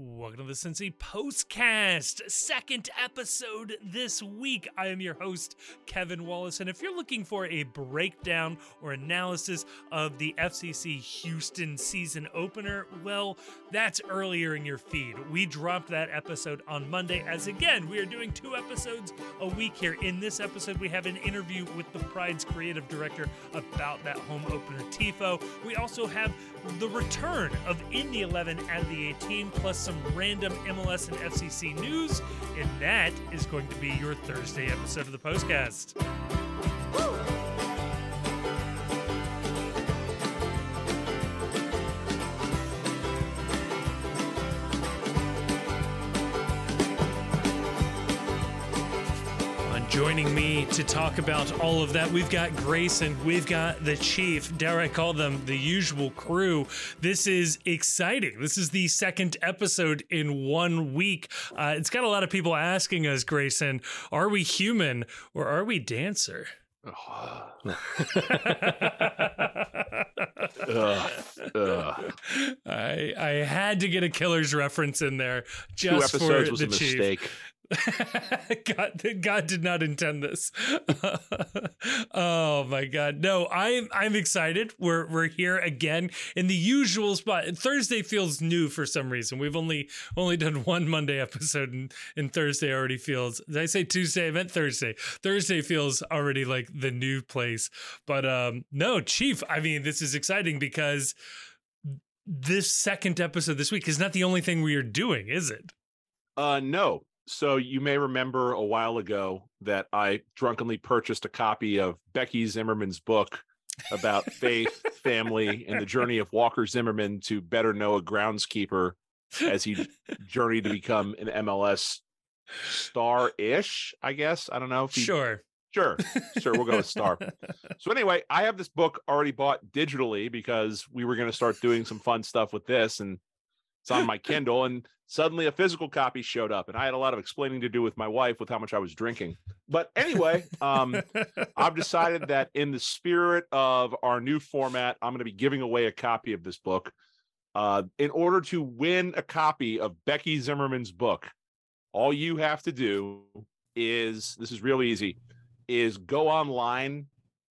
Welcome to the Cincy Postcast, second episode this week. I am your host, Kevin Wallace, and if you're looking for a breakdown or analysis of the FCC Houston season opener, well, that's earlier in your feed. We dropped that episode on Monday, as again, we are doing two episodes a week here. In this episode, we have an interview with the Pride's creative director about that home opener TIFO. We also have the return of in the 11 out of the 18, plus some random MLS and FCC news, and that is going to be your Thursday episode of the Postcast. Joining me to talk about all of that, we've got Grayson, we've got the Chief, dare I call them the usual crew. This is exciting. This is the second episode in one week. Uh, it's got a lot of people asking us, Grayson, are we human or are we dancer? ugh, ugh. I I had to get a Killers reference in there just Two for was the a chief. mistake. God, God did not intend this. oh my God, no! I'm I'm excited. We're we're here again in the usual spot. Thursday feels new for some reason. We've only only done one Monday episode, and, and Thursday already feels. Did I say Tuesday? I meant Thursday. Thursday feels already like the new place. But um, no, Chief. I mean, this is exciting because this second episode this week is not the only thing we are doing, is it? Uh, no, so you may remember a while ago that I drunkenly purchased a copy of Becky Zimmerman's book about faith, family, and the journey of Walker Zimmerman to better know a groundskeeper as he journeyed to become an MLS star-ish, I guess. I don't know if he, Sure. Sure. Sure. We'll go with star. So anyway, I have this book already bought digitally because we were going to start doing some fun stuff with this and it's on my Kindle and suddenly a physical copy showed up and I had a lot of explaining to do with my wife with how much I was drinking. But anyway, um, I've decided that in the spirit of our new format, I'm going to be giving away a copy of this book. Uh, in order to win a copy of Becky Zimmerman's book, all you have to do is this is real easy is go online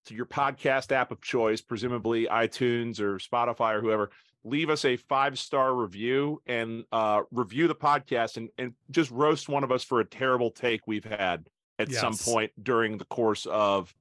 to your podcast app of choice, presumably iTunes or Spotify or whoever, leave us a five star review and uh, review the podcast and, and just roast one of us for a terrible take we've had at Yes. some point during the course of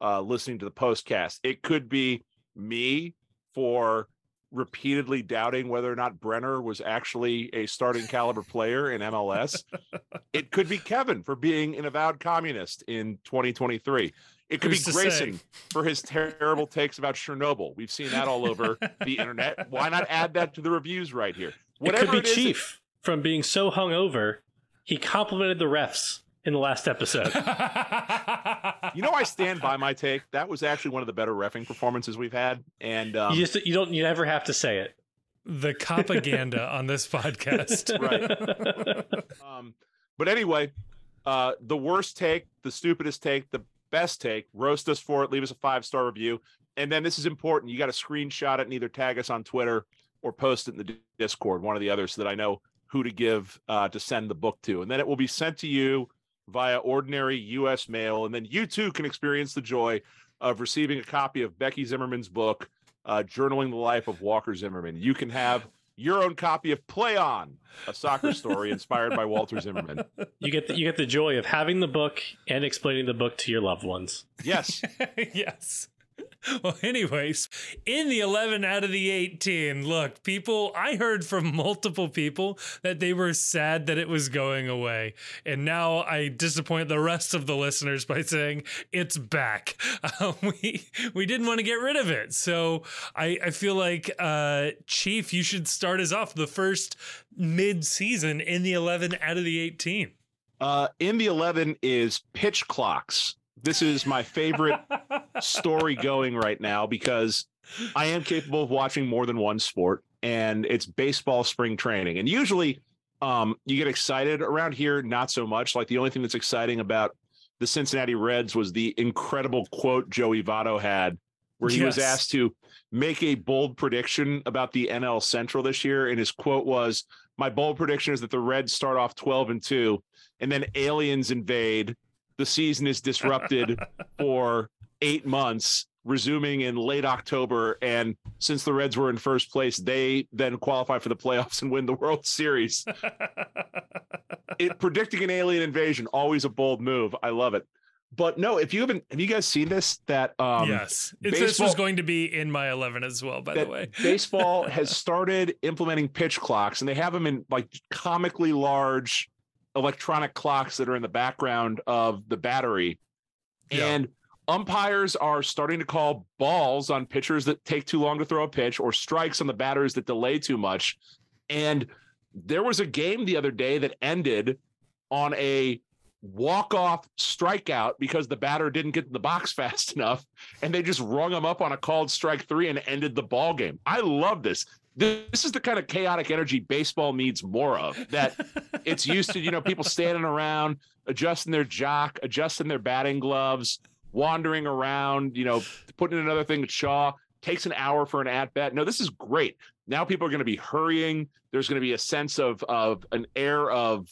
uh, listening to the postcast. It could be me for repeatedly doubting whether or not Brenner was actually a starting caliber player in MLS. it could be Kevin for being an avowed communist in 2023. It could Who's be to say? Grayson for his terrible takes about Chernobyl. We've seen that all over the internet. Why not add that to the reviews right here? it could be is, Chief from being so hungover, he complimented the refs in the last episode. You know, I stand by my take. That was actually one of the better refing performances we've had. And um, you just you don't you never have to say it. the propaganda on this podcast. Right. um, but anyway, uh, the worst take, the stupidest take, the best take, roast us for it, leave us a five star review. And then this is important. You got to screenshot it and either tag us on Twitter or post it in the Discord, one or the other, so that I know who to give uh, to send the book to. And then it will be sent to you via ordinary US mail. And then you too can experience the joy of receiving a copy of Becky Zimmerman's book, uh, Journaling the Life of Walker Zimmerman. You can have your own copy of Play On, a soccer story inspired by Walker Zimmerman. You get the, you get the joy of having the book and explaining the book to your loved ones. Yes. yes. Well, anyways, in the 11 out of the 18, look, people, I heard from multiple people that they were sad that it was going away. And now I disappoint the rest of the listeners by saying it's back. Uh, we we didn't want to get rid of it. So I, I feel like, uh, Chief, you should start us off the first mid season in the 11 out of the 18. Uh, in the 11 is Pitch Clocks. This is my favorite story going right now because I am capable of watching more than one sport, and it's baseball spring training. And usually, um, you get excited around here, not so much. Like the only thing that's exciting about the Cincinnati Reds was the incredible quote Joey Votto had where he was asked to make a bold prediction about the NL Central this year. And his quote was, My bold prediction is that the Reds start off 12 and 2, and then aliens invade. The season is disrupted for eight months, resuming in late October. And since the Reds were in first place, they then qualify for the playoffs and win the World Series. It, predicting an alien invasion, always a bold move. I love it. But no, if you haven't, have you guys seen this? That um, yes. It's, this was going to be in my 11 as well, by the way. baseball has started implementing pitch clocks, and they have them in like comically large electronic clocks that are in the background of the battery. Yeah. And umpires are starting to call balls on pitchers that take too long to throw a pitch or strikes on the batters that delay too much. And there was a game the other day that ended on a walk-off strikeout because the batter didn't get to the box fast enough and they just rung him up on a called strike three and ended the ball game. I love this. This is the kind of chaotic energy baseball needs more of. That it's used to, you know, people standing around, adjusting their jock, adjusting their batting gloves, wandering around, you know, putting in another thing at Shaw. Takes an hour for an at bat. No, this is great. Now people are going to be hurrying. There's going to be a sense of of an air of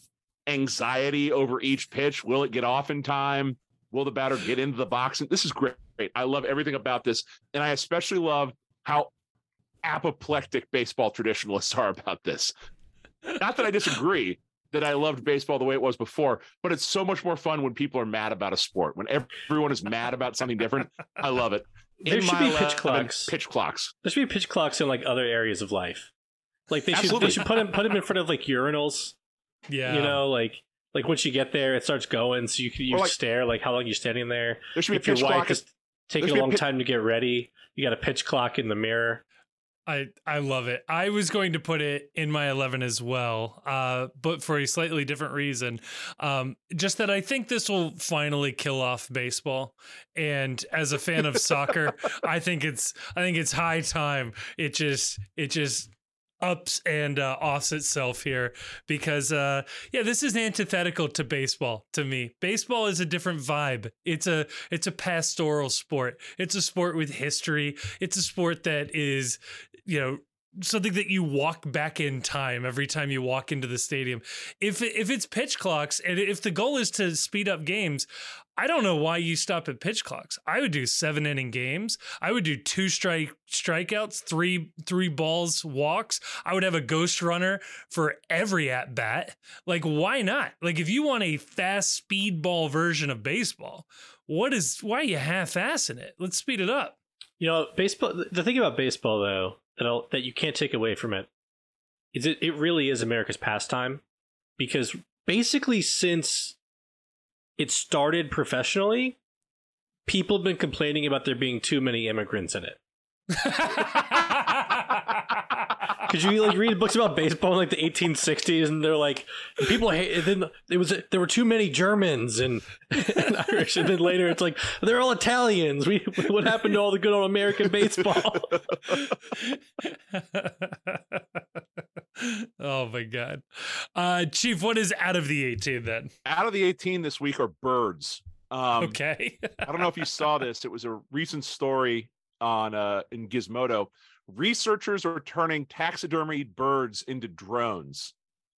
anxiety over each pitch. Will it get off in time? Will the batter get into the box? This is great. I love everything about this. And I especially love how apoplectic baseball traditionalists are about this. Not that I disagree that I loved baseball the way it was before, but it's so much more fun when people are mad about a sport. When everyone is mad about something different, I love it. There should be pitch 11, clocks. Pitch clocks. There should be pitch clocks in like other areas of life. Like they should they should put him put him in front of like urinals. yeah. You know, like like once you get there, it starts going, so you can you like- stare like how long you're standing there. There should be If your pitch wife clock. is taking a be a long pi- time to get ready, you got a pitch clock in the mirror. I I love it. I was going to put it in my 11 as well, uh, but for a slightly different reason. Um, just that I think this will finally kill off baseball. And as a fan of soccer, I think it's I think it's high time. It just it just ups and uh, offs itself here because uh yeah this is antithetical to baseball to me. Baseball is a different vibe. It's a it's a pastoral sport. It's a sport with history. It's a sport that is you know something that you walk back in time every time you walk into the stadium. If if it's pitch clocks and if the goal is to speed up games I don't know why you stop at pitch clocks. I would do seven inning games. I would do two strike strikeouts, three three balls, walks. I would have a ghost runner for every at bat. Like why not? Like if you want a fast speedball version of baseball, what is why are you half assing it? Let's speed it up. You know, baseball. The thing about baseball, though, that I'll, that you can't take away from it, is it it really is America's pastime, because basically since it started professionally, people have been complaining about there being too many immigrants in it. Because you like read books about baseball in like the 1860s, and they're like people hate. And then it was there were too many Germans and, and Irish, and then later it's like they're all Italians. We what happened to all the good old American baseball? oh my god. Uh Chief, what is out of the 18 then? Out of the 18 this week are birds. Um, okay. I don't know if you saw this. It was a recent story on uh, in Gizmodo. Researchers are turning taxidermied birds into drones.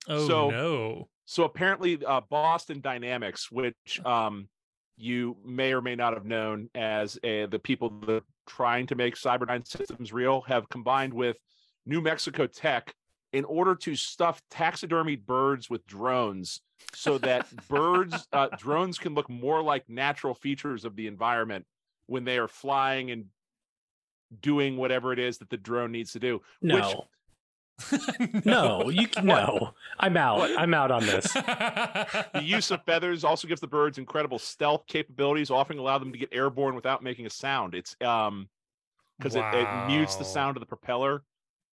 oh so- no. So apparently, uh, Boston Dynamics, which um, you may or may not have known as a, the people that are trying to make Cyberdyne systems real, have combined with New Mexico Tech in order to stuff taxidermied birds with drones, so that birds, uh, drones can look more like natural features of the environment when they are flying and doing whatever it is that the drone needs to do. No, no, you can- no. I'm out. I'm out on this. The use of feathers also gives the birds incredible stealth capabilities, often allow them to get airborne without making a sound. It's um because it, it mutes the sound of the propeller.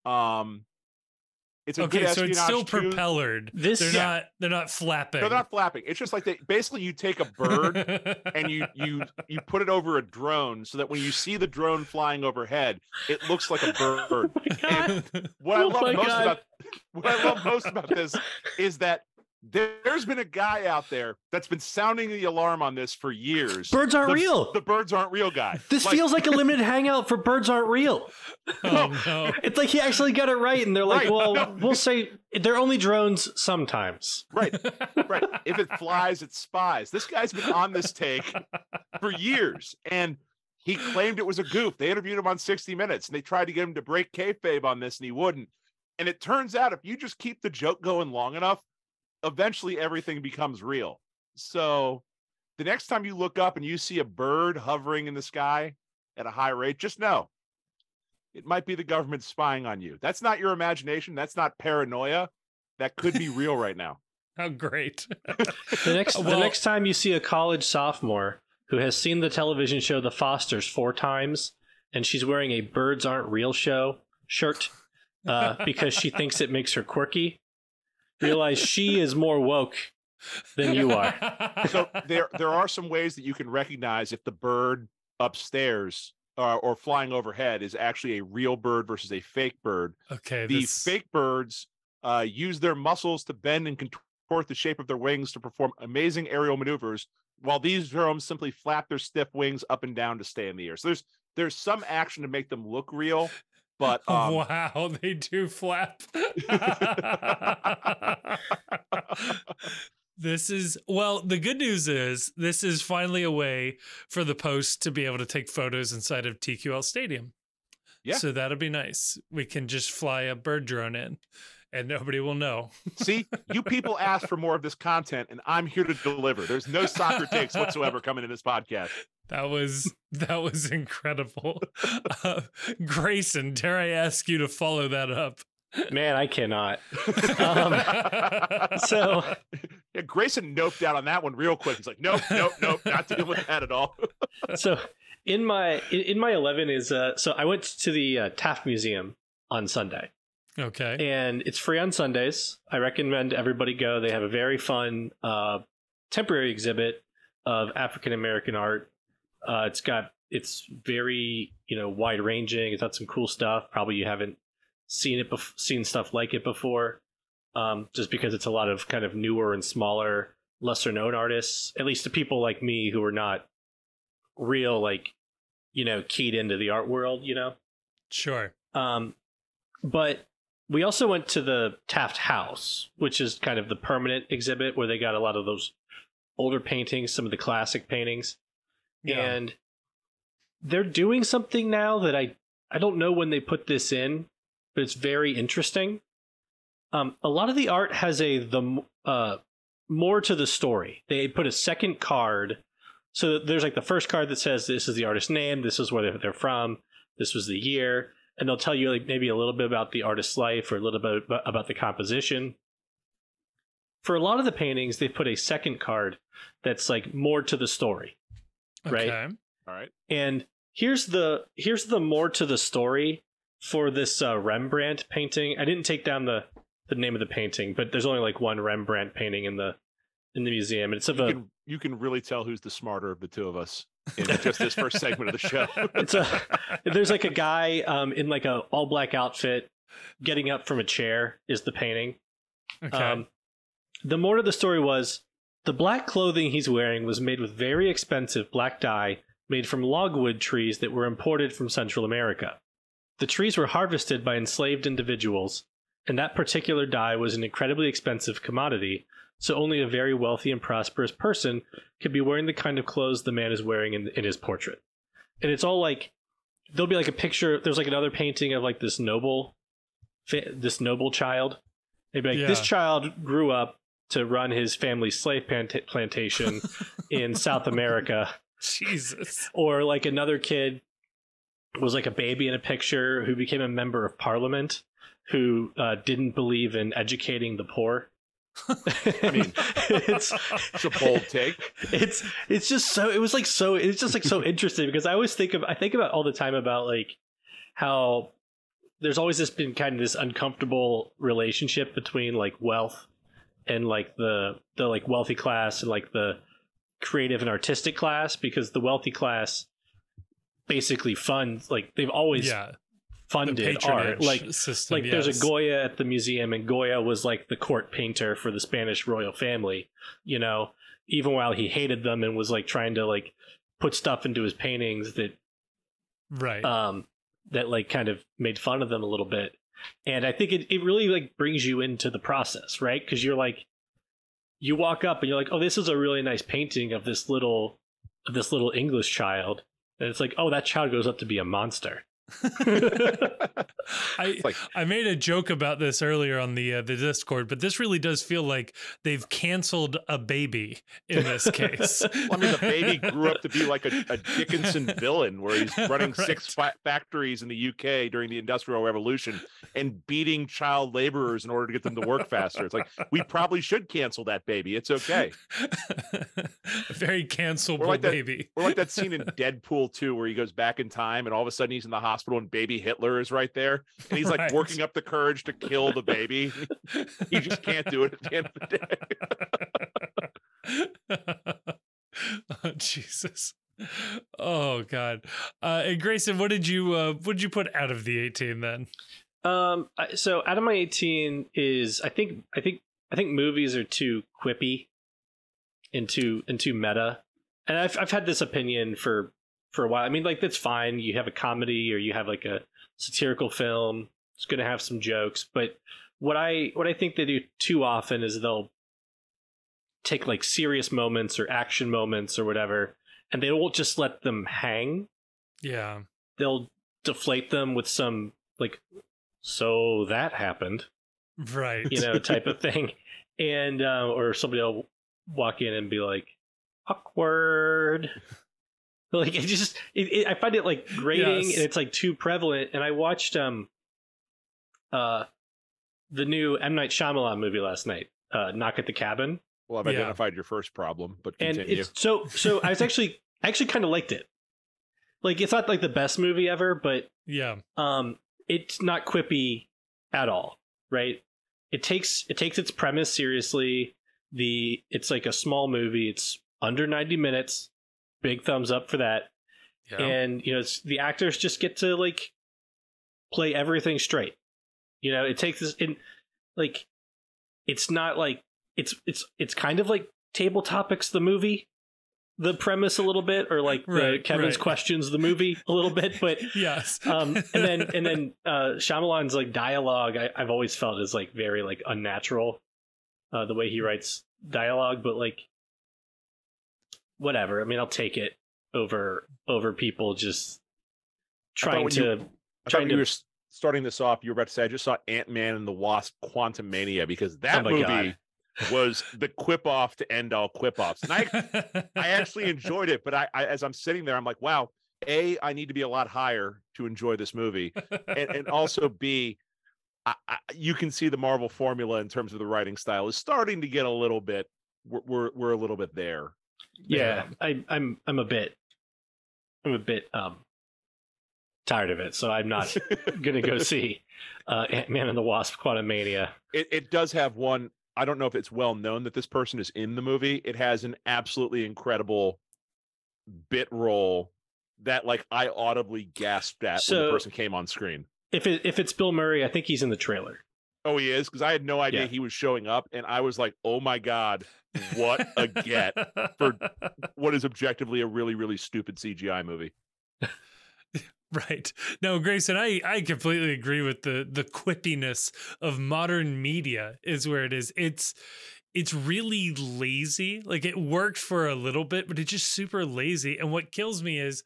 Um it's okay, so it's still espionage too. propellered. This- they're Yeah. not they're not flapping. No, they're not flapping. It's just like they basically you take a bird and you you you put it over a drone so that when you see the drone flying overhead, it looks like a bird. Oh and what I Oh love my most God. about what I love most about this is that There's been a guy out there that's been sounding the alarm on this for years. Birds aren't the, real. The birds aren't real guy. this feels like a limited hangout for birds aren't real. Oh no. It's like he actually got it right, and they're like, Right. well, we'll say they're only drones sometimes. right, right. If it flies, it spies. This guy's been on this take for years, and he claimed it was a goof. They interviewed him on 60 Minutes, and they tried to get him to break kayfabe on this, and he wouldn't. And it turns out if you just keep the joke going long enough, eventually everything becomes real. So the next time you look up and you see a bird hovering in the sky at a high rate, just know it might be the government spying on you. That's not your imagination. That's not paranoia. That could be real right now. How great. The next, the next time you see a college sophomore who has seen the television show The Fosters four times, and she's wearing a "Birds Aren't Real" show shirt uh, because she thinks it makes her quirky, realize she is more woke than you are. so there there are some ways that you can recognize if the bird upstairs uh, or flying overhead is actually a real bird versus a fake bird. okay. The this- fake birds uh, use their muscles to bend and contort the shape of their wings to perform amazing aerial maneuvers, while these drones simply flap their stiff wings up and down to stay in the air. So there's there's some action to make them look real, but um, wow, they do flap. this is well, the good news is this is finally a way for the post to be able to take photos inside of TQL Stadium. Yeah. So that'll be nice. We can just fly a bird drone in and nobody will know. See, you people ask for more of this content, and I'm here to deliver. There's no soccer takes whatsoever coming in this podcast. That was that was incredible. Uh, Grayson, dare I ask you to follow that up? Man, I cannot. Um, So yeah, Grayson noped out on that one real quick. He's like, nope, nope, nope, not dealing with that at all. so in my in, in my 11 is uh so i went to the uh, taft museum on sunday Okay. and it's free on sundays i recommend everybody go they have a very fun uh temporary exhibit of african american art uh it's got it's very you know wide ranging it's got some cool stuff. Probably you haven't seen it bef- seen stuff like it before um just because it's a lot of kind of newer and smaller lesser known artists at least to people like me who are not real like you know keyed into the art world you know? Sure. um but we also went to the taft house which is kind of the permanent exhibit where they got a lot of those older paintings some of the classic paintings Yeah. and they're doing something now that i i don't know when they put this in but it's very interesting. Um a lot of the art has a the uh more to the story. They put a second card. So there's like the first card that says this is the artist's name. This is where they're- from. This was the year. And they'll tell you like maybe a little bit about the artist's life or a little bit about the composition. For a lot of the paintings they put a second card that's like more to the story right? Okay. All right. and here's the here's the more to the story for this uh, Rembrandt painting. I didn't take down the the name of the painting, but there's only like one Rembrandt painting in the in the museum. And it's of You a can, you can really tell who's the smarter of the two of us in just this first segment of the show. it's a there's like a guy um, in like a all black outfit getting up from a chair is the painting. Okay. Um, the more to the story was the black clothing he's wearing was made with very expensive black dye made from logwood trees that were imported from Central America. The trees were harvested by enslaved individuals, and that particular dye was an incredibly expensive commodity, so only a very wealthy and prosperous person could be wearing the kind of clothes the man is wearing in, in his portrait. And it's all like there'll be like a picture. There's like another painting of like this noble, this noble child. They'd be like, this child grew up to run his family's slave planta- plantation in South America, Jesus. or like another kid was like a baby in a picture who became a member of parliament who uh, didn't believe in educating the poor. I mean, it's It's a bold take. it's it's just so it was like so it's just like so interesting because I always think of I think about all the time about like how there's always this been kind of this uncomfortable relationship between like wealth and like the the like wealthy class and like the creative and artistic class because the wealthy class basically funds like they've always Yeah. funded art. Like system, like yes. there's a Goya at the museum, and Goya was like the court painter for the Spanish royal family. You know, even while he hated them and was like trying to like put stuff into his paintings that right. um that like kind of made fun of them a little bit. And I think it, it really like brings you into the process, right? Because you're like you walk up and you're like, oh, this is a really nice painting of this little of this little English child. And it's like, oh, that child goes up to be a monster. I like I made a joke about this earlier on the uh, the Discord, but this really does feel like they've canceled a baby in this case. I mean, the baby grew up to be like a, a Dickinson villain, where he's running Right. six fa- factories in the UK during the Industrial Revolution and beating child laborers in order to get them to work faster. It's like we probably should cancel that baby. It's okay. a very cancelable Or like that- baby. Or like that scene in Deadpool 2 where he goes back in time and all of a sudden he's in the hospital and baby Hitler is right there. And he's like Right. working up the courage to kill the baby. he just can't do it at the end of the day. oh Jesus. Oh God. Uh, and Grayson, what did you uh, what did you put out of the eighteen then? Um, so out of my 18 is I think I think I think movies are too quippy and too and too meta, and I've I've had this opinion for for a while. I mean, like that's fine. You have a comedy or you have like a satirical film. It's going to have some jokes, but what I what I think they do too often is they'll take like serious moments or action moments or whatever, and they won't just let them hang Yeah. they'll deflate them with some like so that happened Right. you know type of thing and uh, or somebody will walk in and be like awkward like it just it, it, i find it like grating Yes. and it's like too prevalent and i watched um uh the new m night Shyamalan movie last night uh knock at the cabin Well, I've Yeah. identified your first problem, but and continue. it's so so i was actually I actually kind of liked it like it's not like the best movie ever but Yeah. um it's not quippy at all right it takes it takes its premise seriously the it's like a small movie it's under 90 minutes big thumbs up for that Yeah. and you know it's the actors just get to like play everything straight you know it takes this in like it's not like it's it's it's kind of like table topics the movie the premise a little bit or like the kevin's right. questions the movie a little bit but yes. um, and then and then uh, Shyamalan's like dialogue, I, I've always felt is like very like unnatural, uh, the way he writes dialogue. But like, whatever. I mean, I'll take it over over people just trying to. you- trying when to- you were starting this off, you were about to say, I just saw Ant Man and the Wasp Quantumania because that Oh movie God. was the quip off to end all quip offs. And I, I actually enjoyed it, but I, I, as I'm sitting there, I'm like, wow, A, I need to be a lot higher to enjoy this movie. And, and also, B, I, I, you can see the Marvel formula in terms of the writing style is starting to get a little bit, we're, we're, we're a little bit there. Yeah, I, I'm I'm a bit I'm a bit um tired of it, so I'm not gonna go see uh, Ant Man and the Wasp: Quantumania. it, it does have one i don't know if it's well known that this person is in the movie it has an absolutely incredible bit role that like i audibly gasped at when the person came on screen If it if it's Bill Murray, I think he's in the trailer. Oh he is because i had no idea Yeah. he was showing up and i was like oh my god what a get for- what is objectively a really really stupid cgi movie Right. No, Grayson, I, I completely agree with the the quippiness of modern media is where it is. It's it's really lazy. Like it worked for a little bit, but it's just super lazy. And what kills me is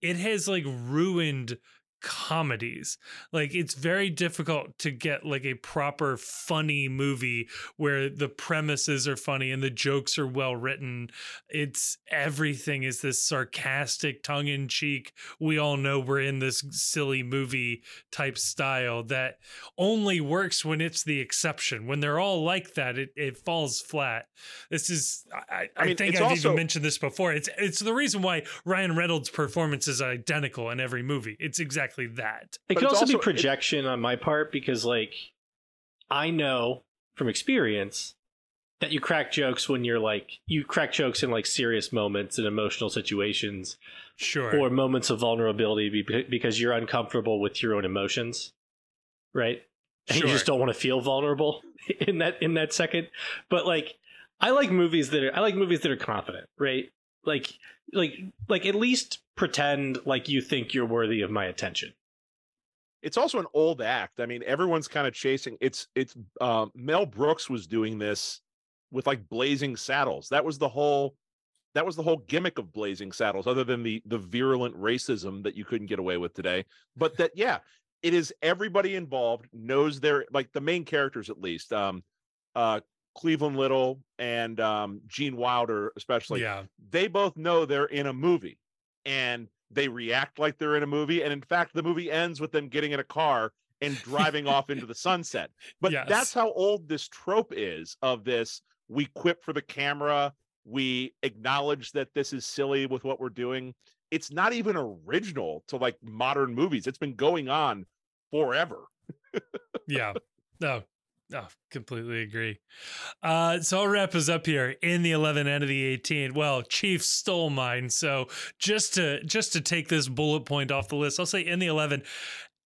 it has like ruined comedies. Like it's very difficult to get like a proper funny movie where the premises are funny and the jokes are well written. It's everything is this sarcastic tongue in cheek we all know we're in this silly movie type style that only works when it's the exception. When they're all like that, it, it falls flat. This is I, I, I mean, think I've also- even mentioned this before. It's it's the reason why Ryan Reynolds' performance is identical in every movie. It's exactly that. It But could also, also- be it- projection on my part because, like, I know from experience that you crack jokes when you're like you crack jokes in like serious moments and emotional situations Sure. or moments of vulnerability because you're uncomfortable with your own emotions, right? And Sure. you just don't want to feel vulnerable in that in that second. But like, I like movies that are I like movies that are confident, right? Like, like, like at least pretend like you think you're worthy of my attention. it's also an old act. I mean, everyone's kind of chasing. It's it's uh, Mel Brooks was doing this with like Blazing Saddles. That was the whole that was the whole gimmick of Blazing Saddles, other than the the virulent racism that you couldn't get away with today. But that yeah, it is everybody involved knows their like the main characters at least. Um, uh, Cleavon Little and um, Gene Wilder, especially yeah. they both know they're in a movie and they react like they're in a movie. And in fact, the movie ends with them getting in a car and driving off into the sunset. But Yes. that's how old this trope is of this. We quip for the camera. We acknowledge that this is silly with what we're doing. It's not even original to like modern movies. It's been going on forever. yeah. No. No, completely agree. Uh, so I'll wrap us up here in the 11 and of the 18. Well, Chiefs stole mine. So just to just to take this bullet point off the list, I'll say in the 11,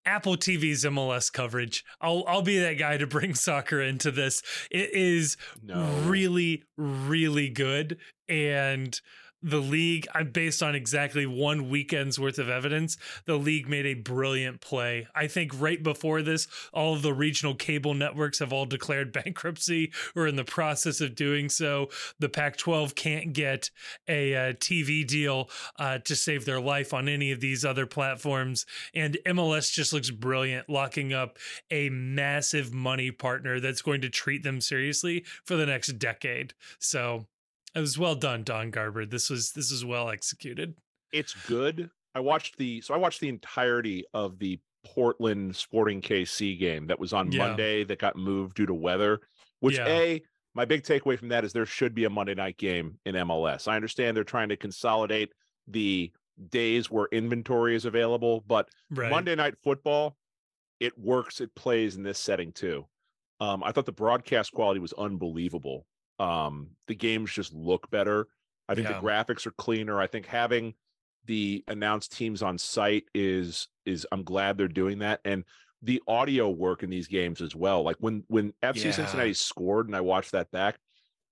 Apple TV's MLS coverage. I'll I'll be that guy to bring soccer into this. It is No. really really good and the league i'm based on exactly one weekend's worth of evidence the league made a brilliant play. I think right before this all of the regional cable networks have all declared bankruptcy or in the process of doing so. The pac 12 can't get a uh, tv deal uh, to save their life on any of these other platforms. And mls just looks brilliant locking up a massive money partner that's going to treat them seriously for the next decade. So it was well done, Don Garber. This was this was well executed. it's good. I watched the so I watched the entirety of the Portland Sporting KC game that was on Yeah. Monday that got moved due to weather. Which Yeah. a my big takeaway from that is there should be a Monday night game in MLS. I understand they're trying to consolidate the days where inventory is available, but Right. Monday night football, it works, it plays in this setting too. Um, I thought the broadcast quality was unbelievable. Um, the games just look better. I think Yeah. the graphics are cleaner. I think having the announced teams on site is is I'm glad they're doing that. And the audio work in these games as well. Like when when FC Yeah. Cincinnati scored and I watched that back,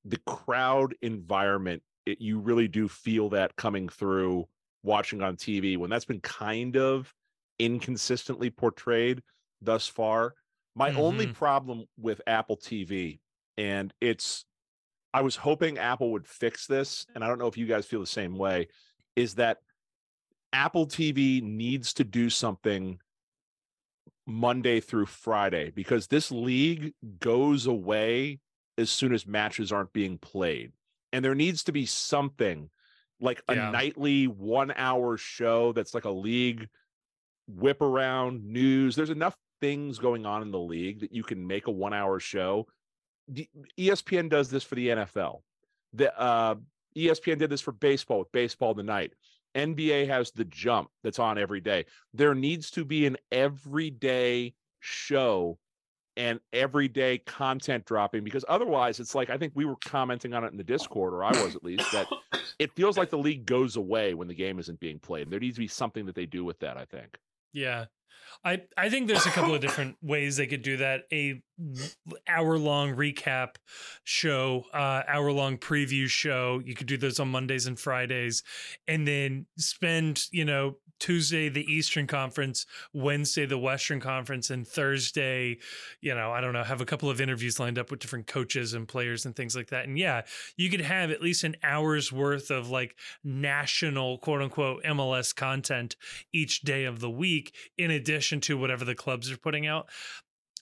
the crowd environment, it, you really do feel that coming through watching on TV when that's been kind of inconsistently portrayed thus far. My only Mhm. problem with Apple TV, and it's, I was hoping Apple would fix this, and I don't know if you guys feel the same way, is that Apple TV needs to do something Monday through Friday because this league goes away as soon as matches aren't being played. And there needs to be something like a Yeah. nightly one hour show that's like a league whip around news. There's enough things going on in the league that you can make a one hour show. ESPN does this for the NFL. The uh, ESPN did this for baseball with Baseball Tonight. NBA has the jump that's on every day. There needs to be an everyday show and everyday content dropping because otherwise it's like I think we were commenting on it in the Discord, or I was at least, that it feels like the league goes away when the game isn't being played. There needs to be something that they do with that, I think. Yeah. I I think there's a couple of different ways they could do that. A hour long recap show, uh hour long preview show. You could do those on Mondays and Fridays and then spend, you know, Tuesday the Eastern Conference, Wednesday the Western Conference and Thursday, you know, I don't know, have a couple of interviews lined up with different coaches and players and things like that. And yeah, you could have at least an hour's worth of like national quote unquote MLS content each day of the week in addition to whatever the clubs are putting out.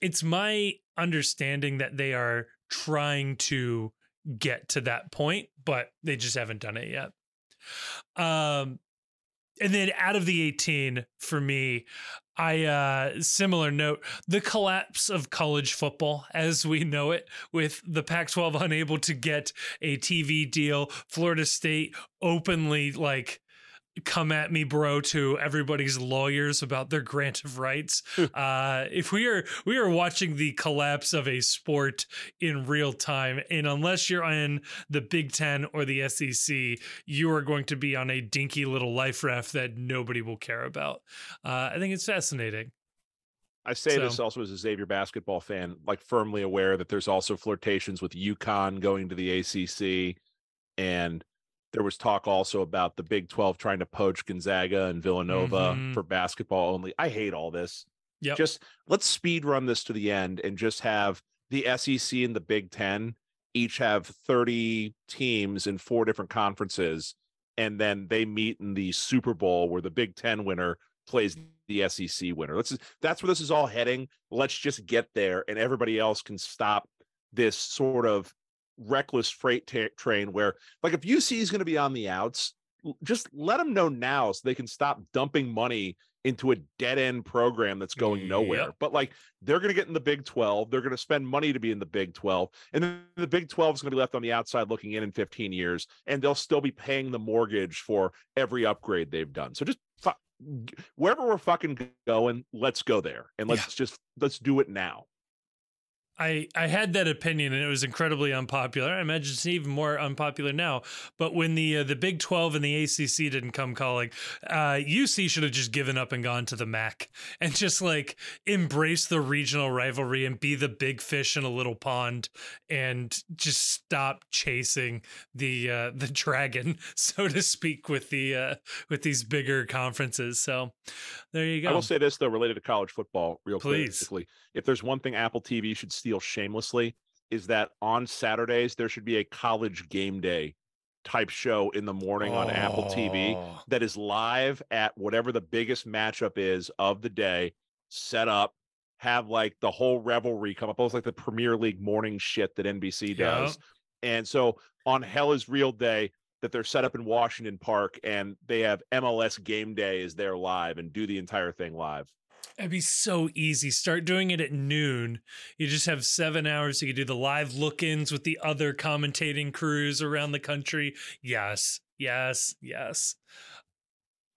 It's my understanding that they are trying to get to that point, but they just haven't done it yet. Um and then out of the 18 for me, I uh similar note, the collapse of college football as we know it with the Pac-12 unable to get a TV deal, Florida State openly like come at me bro to everybody's lawyers about their grant of rights. Uh if we are we are watching the collapse of a sport in real time and unless you're in the big 10 or the sec you are going to be on a dinky little life raft that nobody will care about. Uh i think it's fascinating. I say So- this also as a Xavier basketball fan, like firmly aware that there's also flirtations with UConn going to the ACC, and there was talk also about the Big 12 trying to poach Gonzaga and Villanova Mhm. for basketball only. I hate all this. Yep. Just let's speed run this to the end and just have the SEC and the Big 10 each have 30 teams in four different conferences and then they meet in the Super Bowl where the Big 10 winner plays the SEC winner. Let's that's where this is all heading. Let's just get there and everybody else can stop this sort of reckless freight ta- train where like if UC is going to be on the outs, just let them know now so they can stop dumping money into a dead end program that's going nowhere. Yep. But like they're going to get in the Big 12, they're going to spend money to be in the Big 12, and then the Big 12 is going to be left on the outside looking in in 15 years, and they'll still be paying the mortgage for every upgrade they've done. So just fu- wherever we're fucking going, let's go there and let's Yeah. just let's do it now. I I had that opinion and it was incredibly unpopular. I imagine it's even more unpopular now. But when the uh, the Big Twelve and the ACC didn't come calling, uh, UC should have just given up and gone to the MAC and just like embrace the regional rivalry and be the big fish in a little pond and just stop chasing the uh, the dragon, so to speak, with the uh, with these bigger conferences. So there you go. I will say this though, related to college football, real Please. quickly. If there's one thing Apple TV should steal shamelessly, is that on Saturdays there should be a college game day type show in the morning on Apple TV Oh. that is live at whatever the biggest matchup is of the day, set up, have like the whole revelry come up, almost like the Premier League morning shit that NBC Yeah. does. And so on Hell is Real Day, that they're set up in Washington Park and they have MLS game day is there live and do the entire thing live. It'd be so easy. Start doing it at noon. You just have seven hours. You could do the live look ins with the other commentating crews around the country. Yes, yes, yes.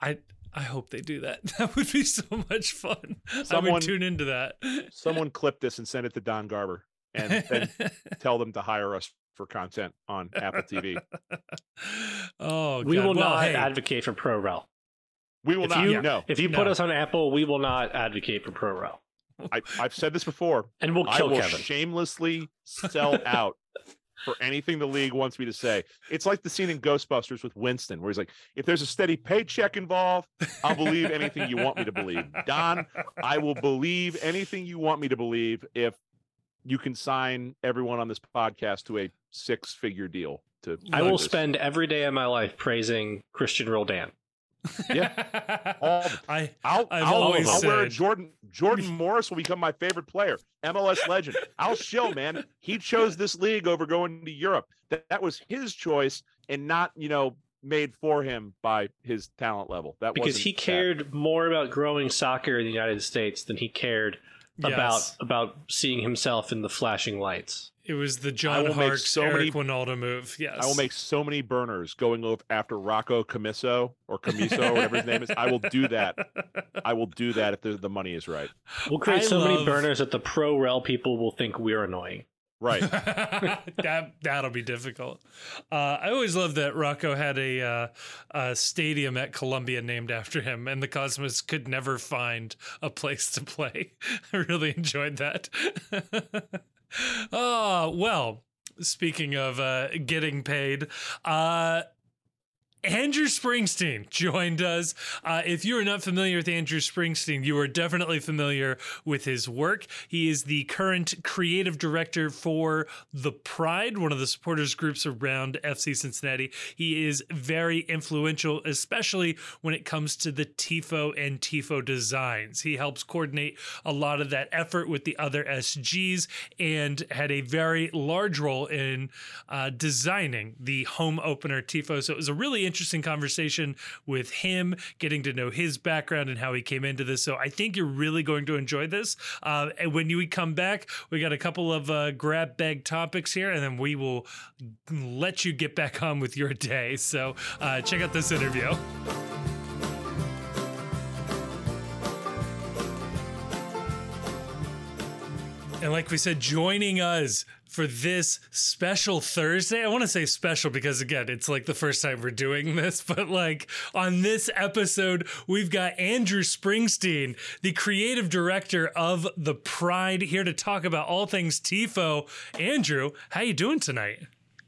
I I hope they do that. That would be so much fun. I Someone- would tune into that. Someone clip this and send it to Don Garber and then tell them to hire us for content on Apple TV. oh, we will Well, not hey, advocate for ProRel. We will If not. you- no, If you put No. us on Apple, we will not advocate for ProRel, I, I've said this before. and we'll I kill will Kevin. shamelessly sell out for anything the league wants me to say. It's like the scene in Ghostbusters with Winston, where he's like, if there's a steady paycheck involved, I'll believe anything you want me to believe. Don, I will believe anything you want me to believe if you can sign everyone on this podcast to a six figure deal. To I will this. spend every day of my life praising Christian Roldan. All the um, I I'll, I've I'll, always I'll wear a Jordan. Jordan Morris will become my favorite player. MLS legend. I'll show, man. He chose this league over going to Europe. That, that was his choice and not, you know, made for him by his talent level. That because wasn't he that. cared more about growing soccer in the United States than he cared about Yes. about seeing himself in the flashing lights. It was the John will make Harkes so Eric many- Wynalda move. Yes, I will make so many burners going over after Rocco Commisso or Commisso, or whatever his name is. I will do that. I will do that if the, the money is right. We'll create I so many burners that the pro rel people will think we're annoying. Right. that that'll be difficult. Uh, I always loved that Rocco had a, uh, a stadium at Columbia named after him, and the Cosmos could never find a place to play. I really enjoyed that. oh well. Speaking of uh, getting paid, uh, Andrew Springsteen joined us. Uh, if you are not familiar with Andrew Springsteen, you are definitely familiar with his work. He is the current creative director for The Pride, one of the supporters groups around FC Cincinnati. He is very influential, especially when it comes to the TIFO and TIFO designs. He helps coordinate a lot of that effort with the other SGs and had a very large role in uh, designing the home opener TIFO. So it was a really interesting interesting conversation with him, getting to know his background and how he came into this. So I think you're really going to enjoy this. Uh, and when you come back, we got a couple of uh, grab bag topics here, and then we will let you get back on with your day. So uh, check out this interview. And like we said, joining us for this special Thursday, I want to say special because, again, it's like the first time we're doing this, but like on this episode, we've got Andrew Springsteen, the creative director of The Pride, here to talk about all things TIFO. Andrew, how you doing tonight?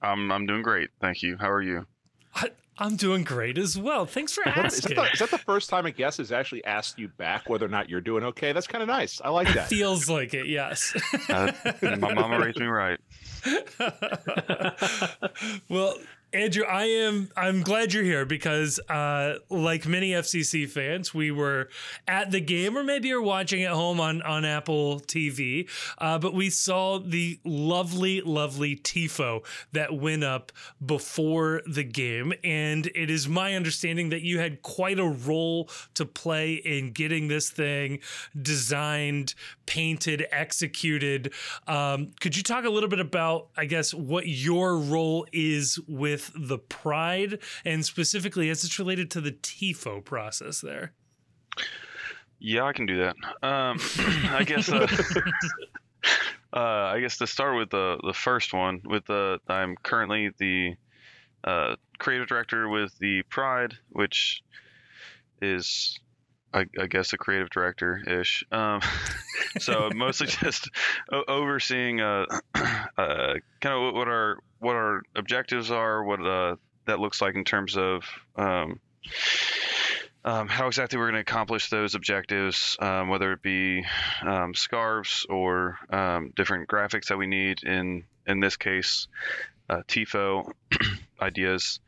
I'm I'm doing great, thank you. How are you? I, I'm doing great as well. Thanks for Is that, asking. the, is that the first time a guest has actually asked you back whether or not you're doing okay? That's kind of nice. I like that. Feels like it, yes. Uh, my mama raised me right. well, Andrew, I am I'm glad you're here because uh, like many FCC fans, we were at the game or maybe you're watching at home on on Apple TV, uh, but we saw the lovely, lovely tifo that went up before the game, and it is my understanding that you had quite a role to play in getting this thing designed, painted, executed. Um, could you talk a little bit about, I guess, what your role is with the Pride, and specifically as it's related to the TIFO process there? Yeah, I can do that. Um, I guess. Uh, uh, I guess to start with the the first one, with the I'm currently the uh, creative director with the Pride, which is I, I guess a creative director ish. Um, so mostly just overseeing uh, uh, kind of what our what our objectives are, what uh, that looks like in terms of um, um, how exactly we're going to accomplish those objectives, um, whether it be um, scarves or um, different graphics that we need. In in this case, uh, TIFO ideas,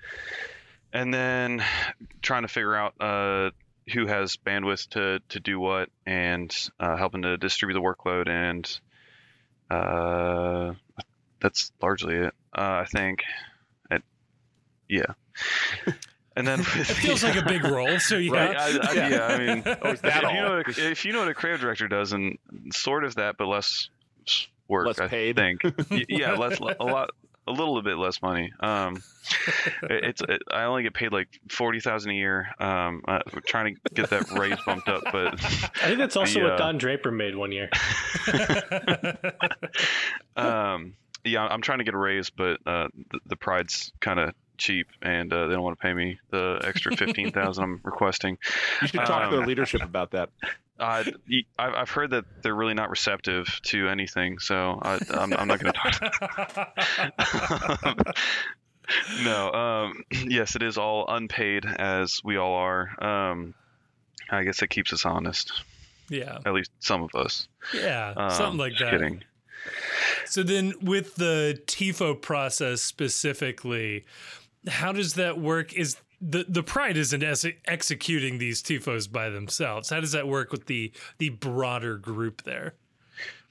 and then trying to figure out uh, who has bandwidth to to do what, and uh, helping to distribute the workload. And uh, that's largely it. Uh, I think. It, yeah. And then It feels like a big role, so yeah. Right, I, I, yeah. I mean, Oh, that if, you know, what a- if you know what a creative director does, and sort of that, but less work. Less I paid. think. Yeah, less, a lot, a little bit less money. Um, it- it's it, I only get paid like forty thousand a year. Um, uh, we're trying to get that raise bumped up, but I think that's also The, what uh, Don Draper made one year. um, yeah, I'm trying to get a raise, but uh, the, the pride's kind of cheap, and uh, they don't want to pay me the extra fifteen thousand I'm requesting. You should talk to Um, their leadership about that. Uh, y- I- I've heard that they're really not receptive to anything, so I, I'm, I'm not going to talk. no, um, yes, it is all unpaid, as we all are. Um, I guess it keeps us honest, yeah, at least some of us. yeah, Um, something like just that. Kidding. So then, with the TIFO process specifically, how does that work? Is the the Pride isn't ex- executing these TIFOs by themselves? How does that work with the the broader group there?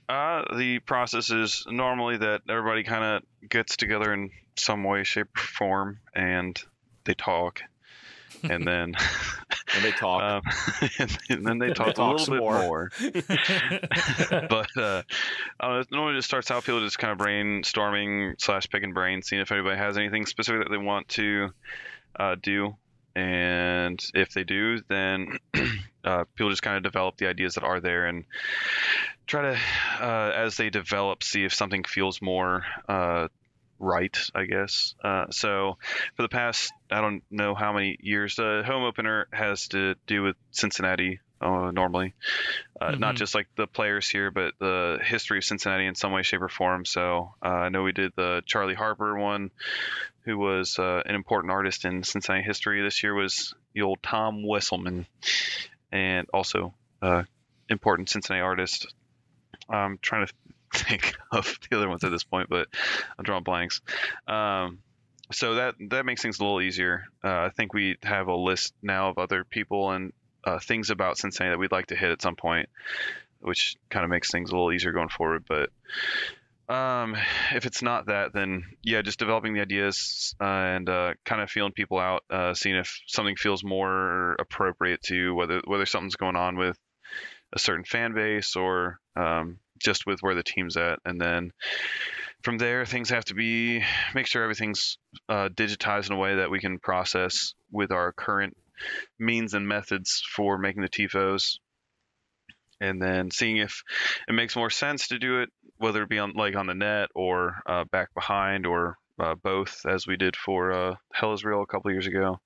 Uh, the process is normally that everybody kind of gets together in some way, shape, or form, and they talk, and then And they talk. um, and then they talk, talk a little some bit more. more. but uh, it normally just starts out people just kind of brainstorming slash picking brains, seeing if anybody has anything specific that they want to uh, do, and if they do, then uh, people just kind of develop the ideas that are there and try to, uh, as they develop, see if something feels more. Right i guess. Uh, so for the past i don't know how many years the home opener has to do with cincinnati uh, normally. Uh, not Mhm. just like the players here but the history of cincinnati in some way shape or form. So uh, i know we did the charley harper one who was uh, an important artist in cincinnati history. This year was the old tom wesselmann and also uh, important cincinnati artist. I'm trying to think of the other ones at this point but i'm drawing blanks um, so that that makes things a little easier. Uh, I think we have a list now of other people and uh, things about Cincinnati that we'd like to hit at some point, which kind of makes things a little easier going forward. But um, if it's not that, then yeah, just developing the ideas uh, and uh, kind of feeling people out, uh, seeing if something feels more appropriate to whether whether something's going on with a certain fan base or um, just with where the team's at, and then from there things have to be make sure everything's uh, digitized in a way that we can process with our current means and methods for making the tifos and then seeing if it makes more sense to do it whether it be on like on the net or uh, back behind or uh, both, as we did for uh, Hell is Real a couple years ago.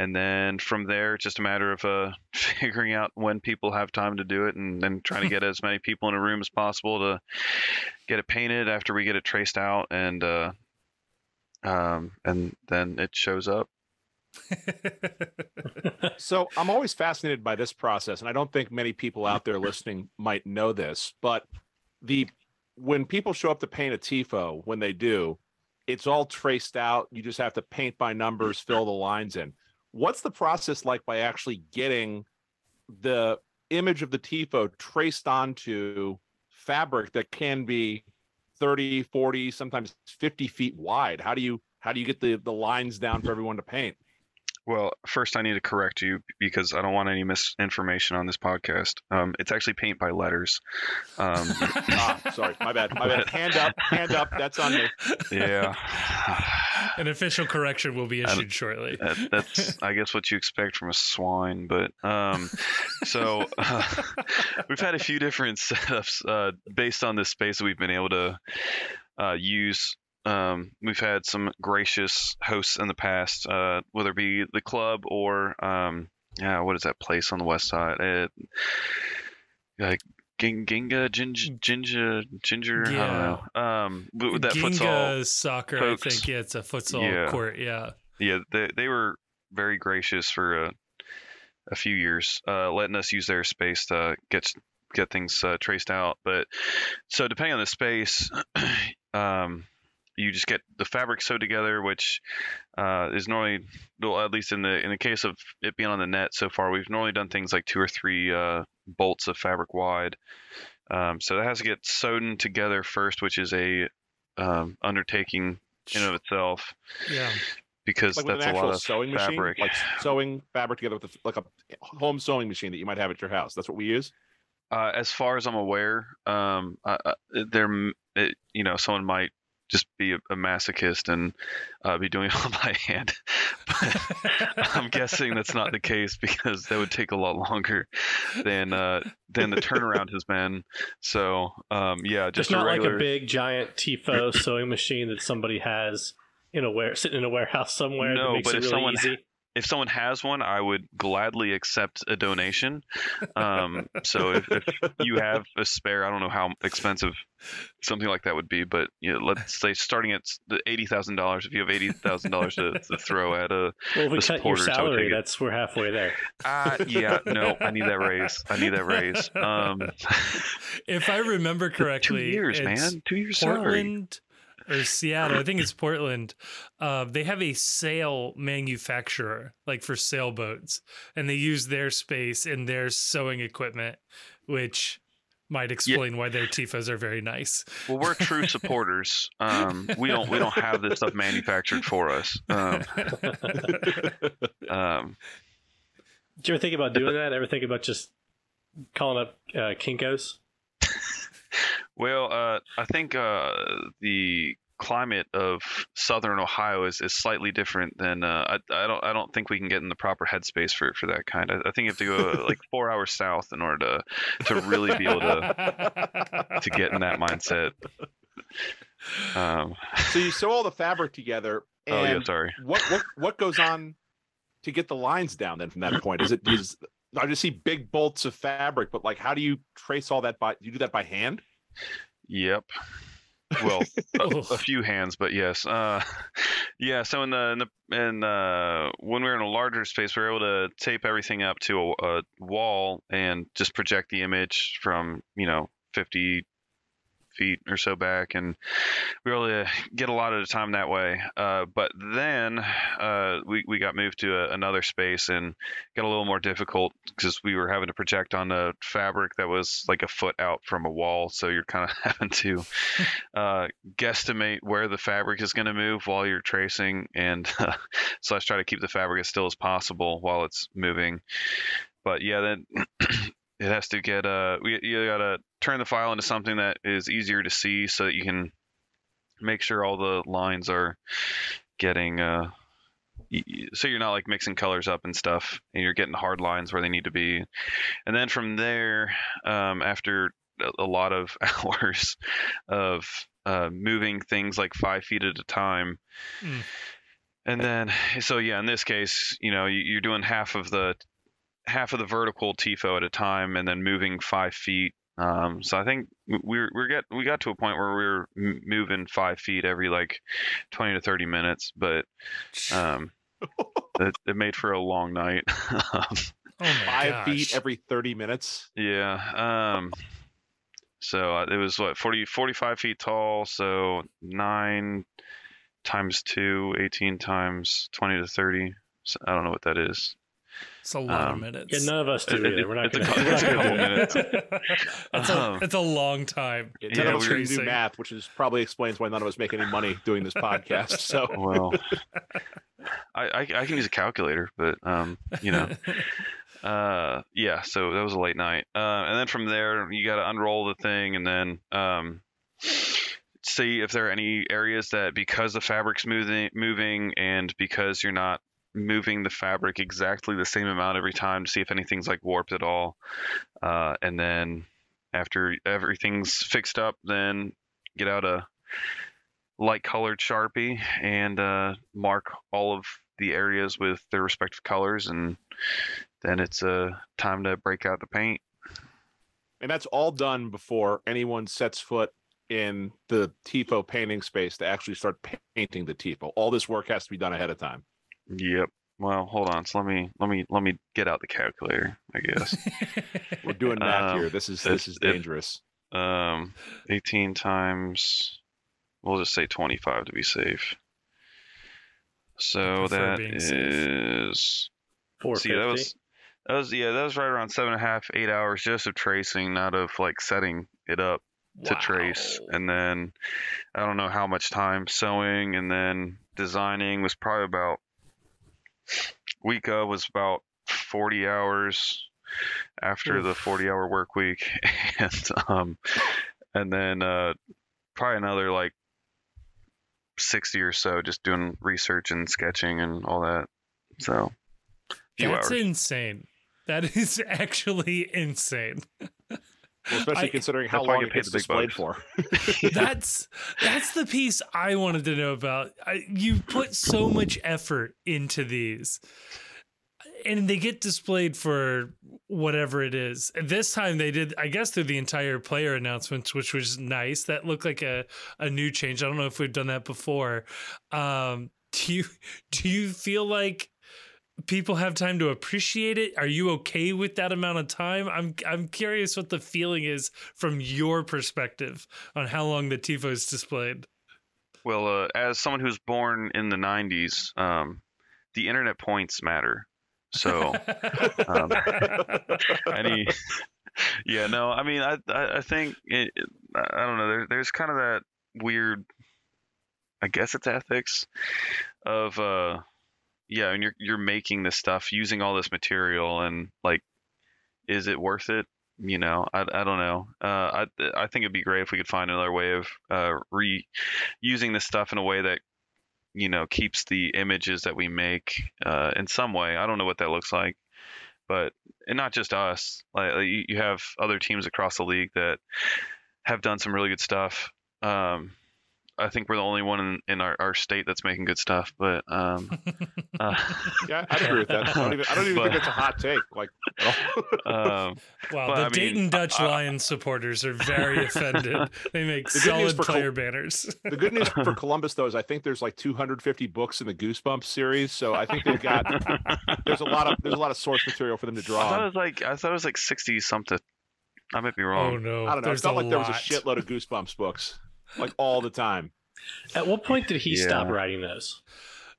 And then from there, it's just a matter of uh, figuring out when people have time to do it, and then trying to get as many people in a room as possible to get it painted after we get it traced out, and uh, um, and then it shows up. So I'm always fascinated by this process, and I don't think many people out there listening might know this, but the when people show up to paint a tifo, when they do, it's all traced out. You just have to paint by numbers, fill the lines in. What's the process like by actually getting the image of the tifo traced onto fabric that can be 30, 40, sometimes 50 feet wide? How do you how do you get the the lines down for everyone to paint? Well, first I need to correct you because I don't want any misinformation on this podcast. Um, it's actually paint by letters. Um, ah, sorry, my bad, my bad. Hand up, hand up. That's on me. yeah. An official correction will be issued shortly. That, that's, I guess, what you expect from a swine. But um, so uh, we've had a few different setups uh, based on this space that we've been able to uh, use um, we've had some gracious hosts in the past, uh, whether it be the club or um, yeah, what is that place on the west side? It, uh, Ginga, Ginger, Ginger, Ginger. Yeah. I don't know. Um, that Ginga futsal soccer, folks. I think. Yeah, it's a futsal Yeah. court. Yeah. yeah, they they were very gracious for a, a few years, uh, letting us use their space to get get things uh, traced out. But so depending on the space, um, you just get the fabric sewed together, which uh, is normally, well, at least in the in the case of it being on the net so far, we've normally done things like two or three uh, bolts of fabric wide. Um, so that has to get sewn in together first, which is a um, undertaking in of itself Yeah. because Like that's an a lot of sewing fabric. machine, like sewing fabric together with a, like a home sewing machine that you might have at your house. That's what we use. Uh, as far as I'm aware, um, uh, uh, there, it, you know, someone might just be a, a masochist and uh, be doing it all by hand. But I'm guessing that's not the case because that would take a lot longer than uh, than the turnaround has been. So, um, yeah, It's just not a regular. like a big giant Tifo sewing machine that somebody has in a ware sitting in a warehouse somewhere No, that makes but it if really someone- easy. If someone has one, I would gladly accept a donation. Um, so if, if you have a spare, I don't know how expensive something like that would be, but you know, let's say starting at the eighty thousand dollars. If you have eighty thousand dollars to to throw at a, Well, if we the cut your supporters, I would salary, that's we're halfway there. uh, yeah, no, I need that raise. I need that raise. Um, if I remember correctly, two correctly, years, it's man, two years salary. Portland or Seattle. I think it's Portland. Uh, they have a sail manufacturer, like for sailboats, and they use their space and their sewing equipment, which might explain why their tifos are very nice. Well, we're true supporters. Um, we don't we don't have this stuff manufactured for us. Um, um, Did you ever think about doing that? Ever think about just calling up uh, Kinkos? Well, uh, I think uh, the climate of southern Ohio is, is slightly different than uh, I, I don't I don't think we can get in the proper headspace for, for that kind. I, I think you have to go like four hours south in order to to really be able to to get in that mindset. Um, so you sew all the fabric together, and oh yeah, sorry. what what what goes on to get the lines down? Then from that point, is it is I just see big bolts of fabric, but like, how do you trace all that by? You do that by hand? Yep. Well, a, a few hands, but yes. Uh, yeah. So in the in the in uh, when we were in a larger space, we were able to tape everything up to a, a wall and just project the image from you know 50 feet or so back, and we to get a lot of the time that way. Uh, but then uh, we we got moved to a, another space and got a little more difficult because we were having to project on a fabric that was like a foot out from a wall. So you're kind of having to uh, guesstimate where the fabric is going to move while you're tracing, and uh, I try to keep the fabric as still as possible while it's moving. But yeah, then it has to get uh, we you gotta turn the file into something that is easier to see so that you can make sure all the lines are getting uh so you're not like mixing colors up and stuff and you're getting hard lines where they need to be and then from there um, after a lot of hours of uh, moving things like five feet at a time. Mm. And then, so yeah, in this case, you know, you're doing half of the half of the vertical tifo at a time, and then moving five feet. Um, so I think we're we're get we got to a point where we were m- moving five feet every like twenty to thirty minutes, but um, it, it made for a long night. Oh my Five gosh. feet every 30 minutes. Yeah. Um. So uh, it was what 40, 45 feet tall. So nine times two, 18 times twenty to thirty. So I don't know what that is. It's a lot of Um, minutes. Yeah, none of us do It- it- either. We're not it's a going cou- it's a couple minutes. It's a, Um, it's a long time. Yeah, Yeah, none of us we can do math, which is probably explains why none of us make any money doing this podcast. So Well, I, I I can use a calculator, but um, you know, uh, yeah. So that was a late night. Uh, and then from there, you got to unroll the thing, and then um, see if there are any areas that because the fabric's moving, moving, and because you're not moving the fabric exactly the same amount every time to see if anything's like warped at all. Uh, and then after everything's fixed up, then get out a light colored sharpie and uh, mark all of the areas with their respective colors, and then it's uh, time to break out the paint. and that's all done before anyone sets foot in the TIFO painting space to actually start painting the TIFO. All this work has to be done ahead of time. Yep. Well, hold on. So let me let me let me get out the calculator. I guess. We're doing math Um, here. This is this is it- dangerous. um, 18 times. We'll just say 25 to be safe. So prefer that being safe. is Four See, that was that was yeah, that was right around seven and a half, eight hours just of tracing, not of like setting it up to trace. And then I don't know how much time sewing and then designing was probably about week of was about forty hours after the forty hour work week and um and then uh probably another like sixty or so just doing research and sketching and all that. So That's hours. insane. That is actually insane. Well, especially I- considering how That's long get it paid gets the displayed bucks. for. that's that's the piece I wanted to know about. I, you put so much effort into these, and they get displayed for whatever it is. And this time they did, I guess, through the entire player announcements, which was nice. That looked like a a new change. I don't know if we've done that before. Um, do you do you feel like? People have time to appreciate it. Are you okay with that amount of time? I'm I'm curious what the feeling is from your perspective on how long the tifo is displayed. Well, uh, as someone who's born in the '90s, um, the internet points matter. So um, any, yeah, no, I mean, I I, I think it, I don't know. There, there's kind of that weird, I guess it's ethics, of uh, yeah, and you're you're making this stuff using all this material, and like, is it worth it? You know, I, I don't know. Uh, I I think it'd be great if we could find another way of uh, re using this stuff in a way that you know keeps the images that we make uh, in some way. I don't know what that looks like, but and not just us. Like like, you, you have other teams across the league that have done some really good stuff. Um, I think we're the only one in, in our, our state that's making good stuff. But um, uh, Yeah, I agree with that. I don't even, I don't even But- think it's a hot take. Like, at um, Wow, But, the I mean, Dayton Dutch I- I- Lions supporters are very offended. They make The good news solid for Col- player banners. the good news for Columbus though is I think there's like 250 books in the Goosebumps series, so I think they've got there's a lot of there's a lot of source material for them to I draw. thought it was like I thought it was like sixty something. I might be wrong. oh wrong. no, I don't know. There's It's not a like there was a shitload of Goosebumps books like all the time. At what point did he stop writing those?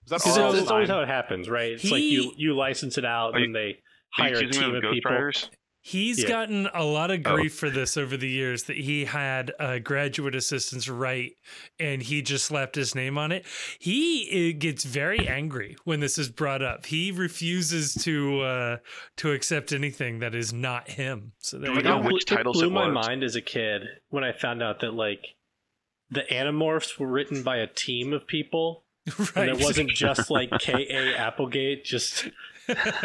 Is that Because all that's always how it happens, right? It's like you you license it out you- and they hire a accusing me team of of people. Ghostwriters? He's Yeah. gotten a lot of Oh. grief for this over the years that he had uh, graduate assistants write and he just slapped his name on it. He uh, gets very angry when this is brought up. He refuses to uh, to accept anything that is not him. So there you we go. know blew- which titles it it blew my mind as a kid when I found out that like the Animorphs were written by a team of people, right. and it wasn't just like K. A. Applegate just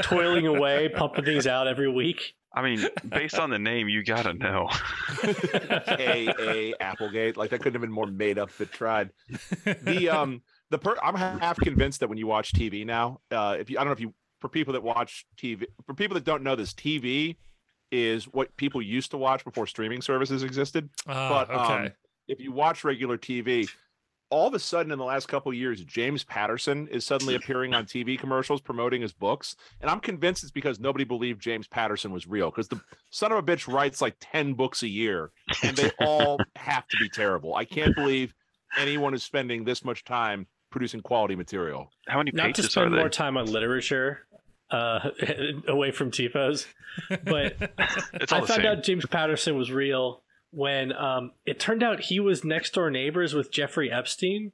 toiling away, pumping things out every week. I mean, based on the name, you gotta know. K A Applegate. Like that couldn't have been more made up if tried. The um the per I'm half convinced that when you watch TV now, uh if you I don't know if you for people that watch TV for people that don't know this, TV is what people used to watch before streaming services existed. Ah, but okay. um, if you watch regular TV, all of a sudden in the last couple of years, James Patterson is suddenly appearing on TV commercials promoting his books, and I'm convinced it's because nobody believed James Patterson was real. Because the son of a bitch writes like ten books a year, and they all have to be terrible. I can't believe anyone is spending this much time producing quality material. How many Not to pages are spend more time on literature uh, away from TIFOs, but I found same. out James Patterson was real when um, it turned out he was next door neighbors with Jeffrey Epstein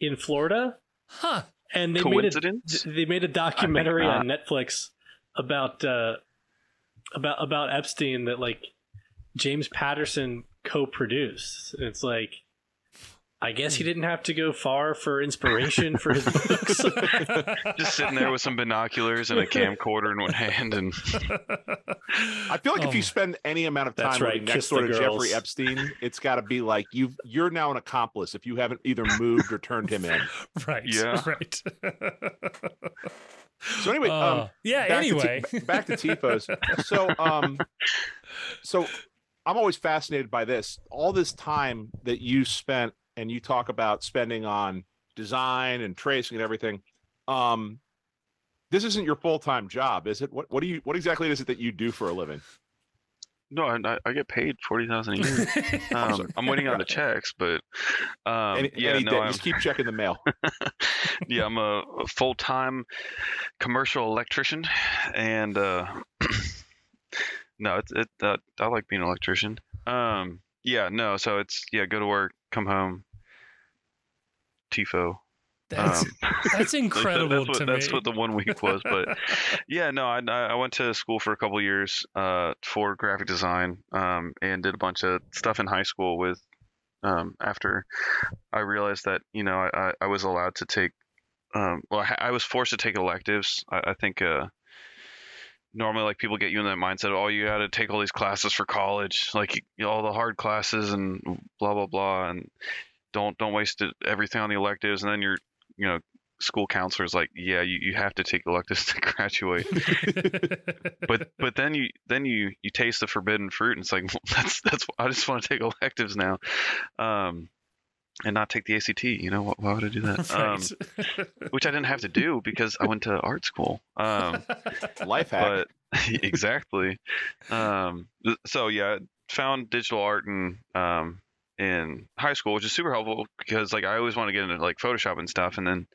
in Florida, huh. and they made a they made a documentary on Netflix about uh, about about Epstein that like James Patterson co-produced. It's like. I guess he didn't have to go far for inspiration for his books. Just sitting there with some binoculars and a camcorder in one hand, and I feel like if Oh. you spend any amount of time That's right, living next door to girls. Jeffrey Epstein, it's got to be like you've you're now an accomplice if you haven't either moved or turned him in. right. Yeah. Right. So anyway, um, Uh, yeah. back Anyway, to t- back to tifos. So um, so I'm always fascinated by this. All this time that you spent, and you talk about spending on design and tracing and everything. Um, this isn't your full time job, is it? What what do you what exactly is it that you do for a living? no, I, I get paid forty thousand a year. Um. I'm waiting on the checks, but um, any, yeah, any no, I'm, just keep checking the mail. yeah, I'm a, a full-time commercial electrician, and uh, no, it's it. Uh, I like being an electrician. Um, yeah, no, so it's yeah, go to work, come home, tifo. that's Um, that's incredible that's what, to that's me. what the one week was, but yeah, no, I I went to school for a couple years uh, for graphic design um, and did a bunch of stuff in high school with um, after I realized that you know I, I, was allowed to take um, well I, I was forced to take electives. I, I think uh, normally like people get you in that mindset oh you got to take all these classes for college like you know, all the hard classes and blah blah blah and don't don't waste it, everything on the electives. And then you're you know school counselors like yeah you, you have to take electives to graduate. But but then you then you you taste the forbidden fruit and it's like that's that's I just want to take electives now. Um and not take the ACT you know why, why would I do that? Um which I didn't have to do because I went to art school. Um Life hack. but exactly. Um so yeah found digital art and um in high school which is super helpful because like i always want to get into like photoshop and stuff and then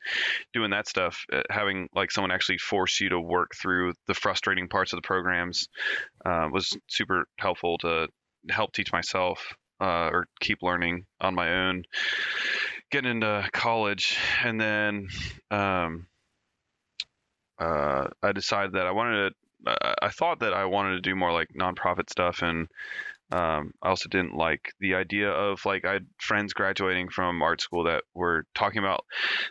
doing that stuff uh, having like someone actually force you to work through the frustrating parts of the programs uh, was super helpful to help teach myself uh, or keep learning on my own getting into college. And then um, uh, i decided that i wanted to I- I thought that I wanted to do more like nonprofit stuff, and um, I also didn't like the idea of like I had friends graduating from art school that were talking about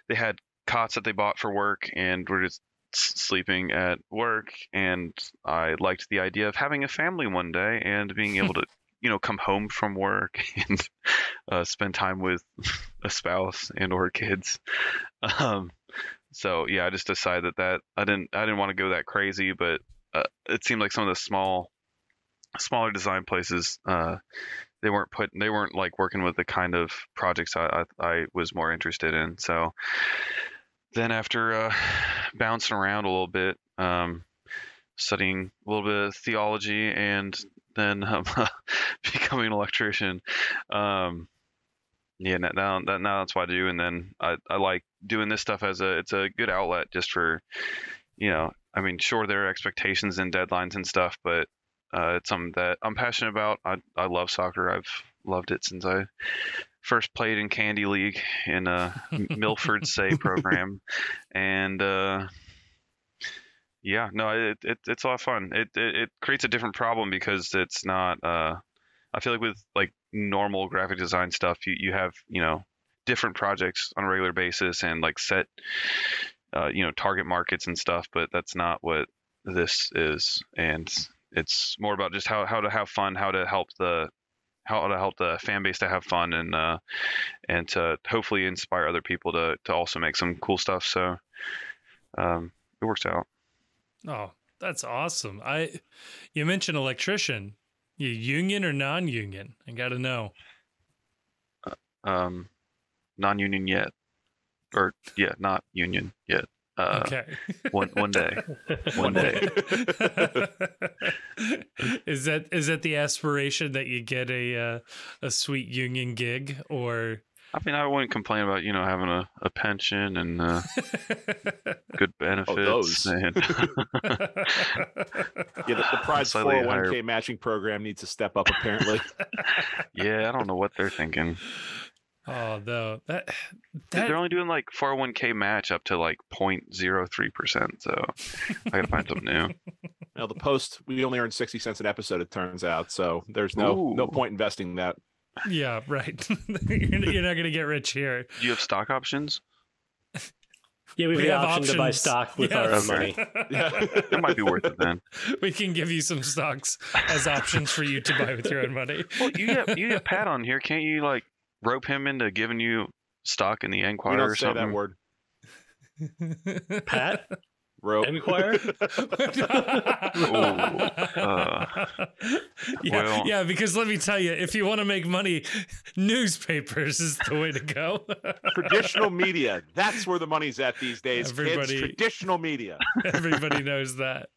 they had cots that they bought for work and were just sleeping at work, and I liked the idea of having a family one day and being able to you know come home from work and uh, spend time with a spouse and or kids. Um, so yeah, I just decided that that I didn't I didn't want to go that crazy, but uh, it seemed like some of the small smaller design places uh, they weren't put they weren't like working with the kind of projects I, I, I was more interested in. So then after uh, bouncing around a little bit, um, studying a little bit of theology and then um, becoming an electrician. Um, yeah, now, that now that's what I do, and then I, I like doing this stuff as a it's a good outlet just for, you know, I mean, sure there are expectations and deadlines and stuff, but uh, it's something that I'm passionate about. I I love soccer. I've loved it since I first played in Candy League in a Milford Say program, and uh, yeah, no, it, it it's a lot of fun. It, it it creates a different problem because it's not. Uh, I feel like with like normal graphic design stuff, you you have you know different projects on a regular basis and like set uh, you know target markets and stuff, but that's not what this is. And it's more about just how how to have fun, how to help the how to help the fan base to have fun and uh, and to hopefully inspire other people to to also make some cool stuff. So um, it works out. Oh, that's awesome. I you mentioned electrician. You union or non-union? I got to know. Um, non-union yet, or yeah, not union yet. Uh, okay. one one day. One day. is that is that the aspiration that you get a uh, a sweet union gig or I mean, I wouldn't complain about you know having a, a pension and uh, good benefits. those. and Yeah, the, the Pride's Slightly 401k matching program needs to step up. Apparently, yeah, I don't know what they're thinking. Oh no that They're only doing like 401k match up to like 0.03 percent. So I gotta find something new. now the Post we only earn sixty cents an episode. It turns out, so there's no no point investing that. yeah right you're, you're not gonna get rich here Do you have stock options? Yeah, we have We the have option to buy stock with Yeah. our Okay. money. Yeah. It might be worth it then. we can give you some stocks as options for you to buy with your own money Well, you get you get Pat on here. Can't you like rope him into giving you stock in the we Enquirer don't or say something? that word. Pat, Rope. Enquirer. uh, yeah, well- yeah, because let me tell you, if you want to make money, newspapers is the way to go. Traditional media. That's where the money's at these days. Everybody- Kids, traditional media. Everybody knows that.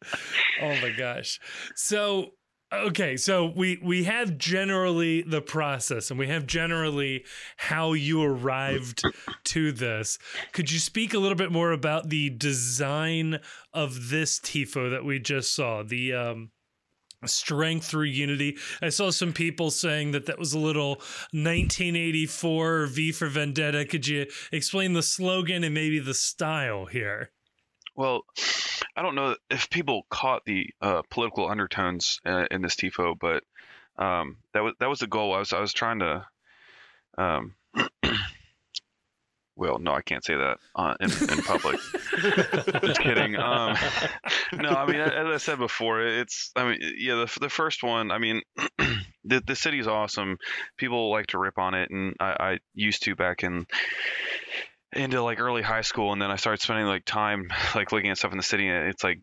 Oh my gosh. So okay, so we we have generally the process and we have generally how you arrived to this. Could you speak a little bit more about the design of this tifo that we just saw? The um strength through unity. I saw some people saying that that was a little 1984 V for Vendetta. Could you explain the slogan and maybe the style here? Well, I don't know if people caught the uh, political undertones uh, in this tifo, but um, that was that was the goal. I was I was trying to. Um, well, no, I can't say that uh, in, in public. Just kidding. Um, no, I mean, as I said before, it's. I mean, yeah, the the first one. I mean, the the city's awesome. People like to rip on it, and I, I used to back in into like early high school, and then I started spending like time like looking at stuff in the city, and it's like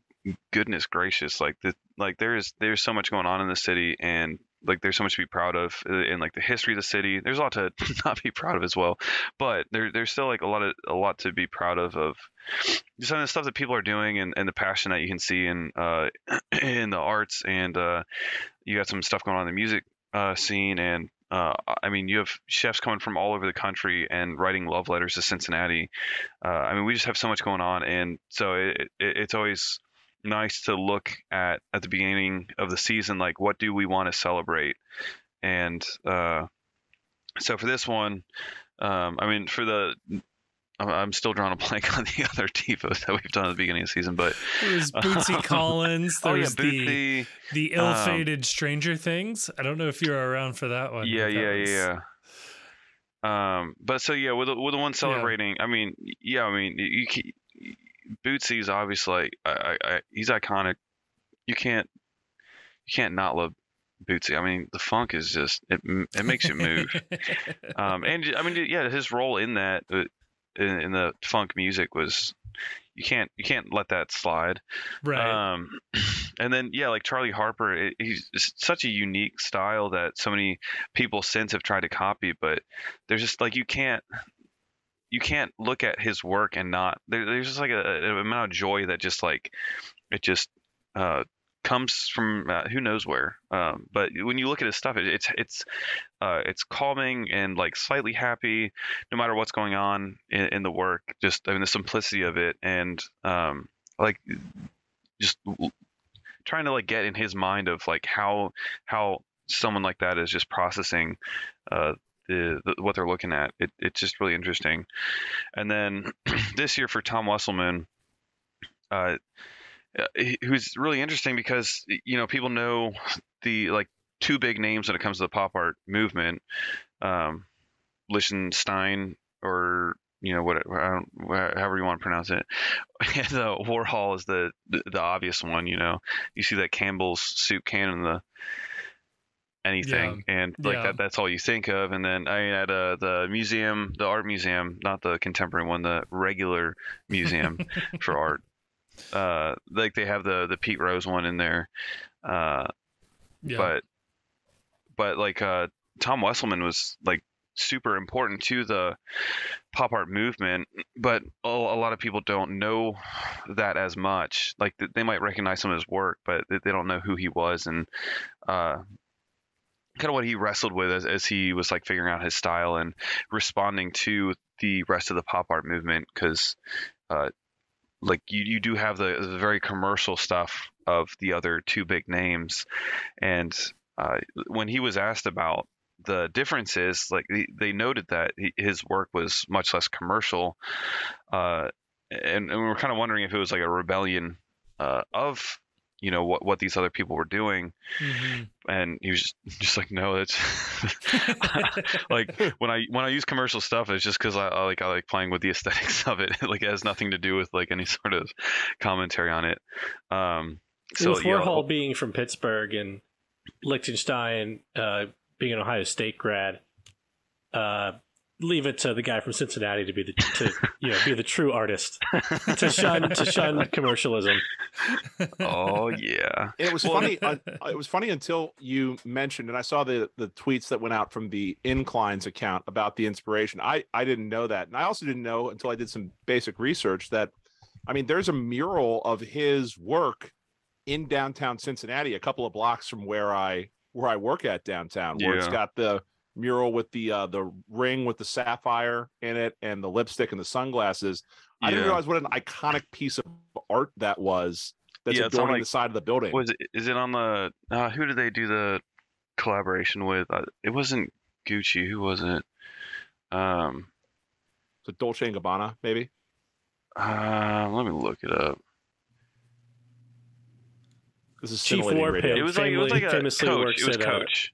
goodness gracious, like the like there's there's so much going on in the city, and like there's so much to be proud of uh, in like the history of the city. There's a lot to not be proud of as well, but there there's still like a lot of a lot to be proud of of some of the stuff that people are doing and, and the passion that you can see in uh in the arts and uh you got some stuff going on in the music uh scene and uh, I mean, you have chefs coming from all over the country and writing love letters to Cincinnati. Uh, I mean, we just have so much going on, and so it, it, it's always nice to look at at the beginning of the season, like what do we want to celebrate, and uh, so for this one, um, I mean, for the I'm- I'm still drawing a blank on the other tifos that we've done at the beginning of the season, but There was Bootsy Collins. There's oh yeah, the the um, ill-fated Stranger Things. I don't know if you were around for that one. yeah yeah was- yeah yeah um but so yeah with the, with the one celebrating i mean yeah i mean you, you bootsy's obviously like I, I, I he's iconic you can't you can't not love bootsy i mean the funk is just it it makes you move um and I mean yeah his role in that uh, in, in the funk music was you can't you can't let that slide right. um, and then yeah, like Charley Harper, it, he's such a unique style that so many people since have tried to copy, but there's just like you can't you can't look at his work and not there, there's just like a, an amount of joy that just like it just uh, comes from uh, who knows where. Um, but when you look at his stuff, it, it's it's uh, it's calming and like slightly happy, no matter what's going on in, in the work. Just I mean the simplicity of it and um, like just trying to like get in his mind of like how how someone like that is just processing uh, the, the what they're looking at. It, it's just really interesting. And then this year for Tom Wesselmann, uh, who's really interesting because you know people know the like two big names when it comes to the pop art movement, um, Lichtenstein or you know what I don't however you want to pronounce it. And uh, Warhol is the, the the obvious one. You know, you see that Campbell's soup can in the anything and like Yeah. that that's all you think of and then i mean at uh, the museum the art museum not the contemporary one the regular museum for art uh like they have the the pete rose one in there uh Yeah. but but like uh tom wesselmann was like super important to the pop art movement but a, a lot of people don't know that as much like they might recognize some of his work but they, don't know who he was and uh kind of what he wrestled with as, as he was like figuring out his style and responding to the rest of the pop art movement because uh like you, you do have the, the very commercial stuff of the other two big names. And uh, when he was asked about the differences like they, noted that his work was much less commercial uh, and, and we were kind of wondering if it was like a rebellion uh, of you know what what these other people were doing. Mhm. and he was just, just like no it's like when i when i use commercial stuff it's just because I, I like i like playing with the aesthetics of it. Like it has nothing to do with like any sort of commentary on it. Um so with yeah, Warhol being from Pittsburgh and Lichtenstein uh, being an Ohio State grad, uh, leave it to the guy from Cincinnati to be the to you know be the true artist to shun to shun commercialism. oh yeah And it was Well, funny. uh, it was funny until you mentioned, and I saw the the tweets that went out from the Inclines account about the inspiration. I I didn't know that, and I also didn't know until I did some basic research that, I mean, there's a mural of his work in downtown Cincinnati, a couple of blocks from where I where I work at downtown, where it's got the mural with the uh the ring with the sapphire in it and the lipstick and the sunglasses. I didn't realize what an iconic piece of art that was. That's Yeah, on, adorning like- the side of the building. was it is it on the uh who did they do the collaboration with uh, it wasn't gucci who was it um So Dolce and Gabbana, maybe. uh let me look it up This is Chief scintillating War radio. It was like it was like a coach it was at, coach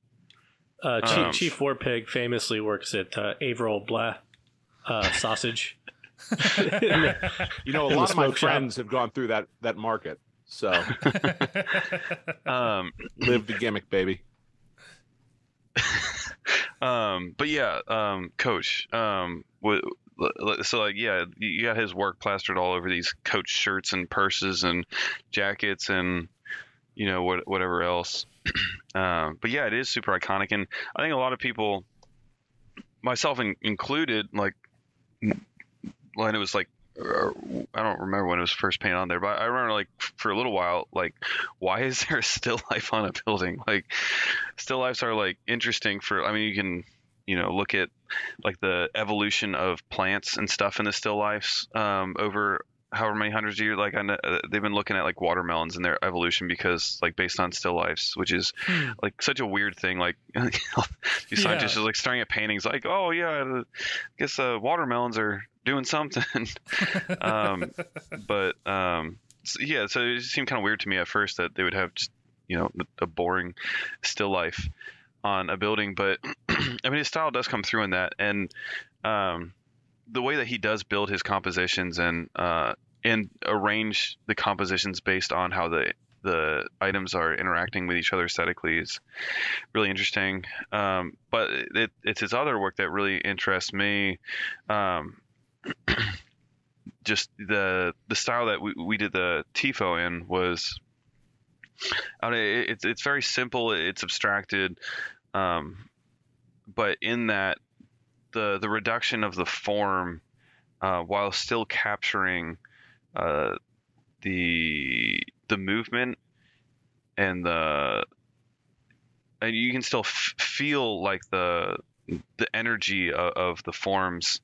Uh, Chief, Um, Chief Warpig famously works at uh, Avril-Bleh uh, Sausage. You know, a the lot of my smoke shop. friends have gone through that that market. So um live the gimmick, baby. um but yeah um coach um wa- l- so like yeah you you got his work plastered all over these coach shirts and purses and jackets and you know what whatever else um but yeah it is super iconic and i think a lot of people myself in, included like when it was like uh, I don't remember when it was first painted on there, but I remember like for a little while, like, why is there still life on a building? Like, still lifes are like interesting for. I mean, you can, you know, look at like the evolution of plants and stuff in the still lifes um, over however many hundreds of years. Like, I know, uh, they've been looking at like watermelons and their evolution because like based on still lifes, which is Hmm. like such a weird thing. Like these scientists Yeah. are like staring at paintings, like, oh yeah, I guess uh, watermelons are doing something. um, but um, so, yeah, so it seemed kind of weird to me at first that they would have just you know a boring still life on a building. But I mean, his style does come through in that, and um, the way that he does build his compositions and uh, and arrange the compositions based on how the the items are interacting with each other aesthetically is really interesting. Um, but it, it's his other work that really interests me. Um, just the the style that we, we did the tifo in was I mean, it, it's it's very simple it's abstracted um, but in that the the reduction of the form uh, while still capturing uh, the the movement and the and you can still f- feel like the the energy of, of the forms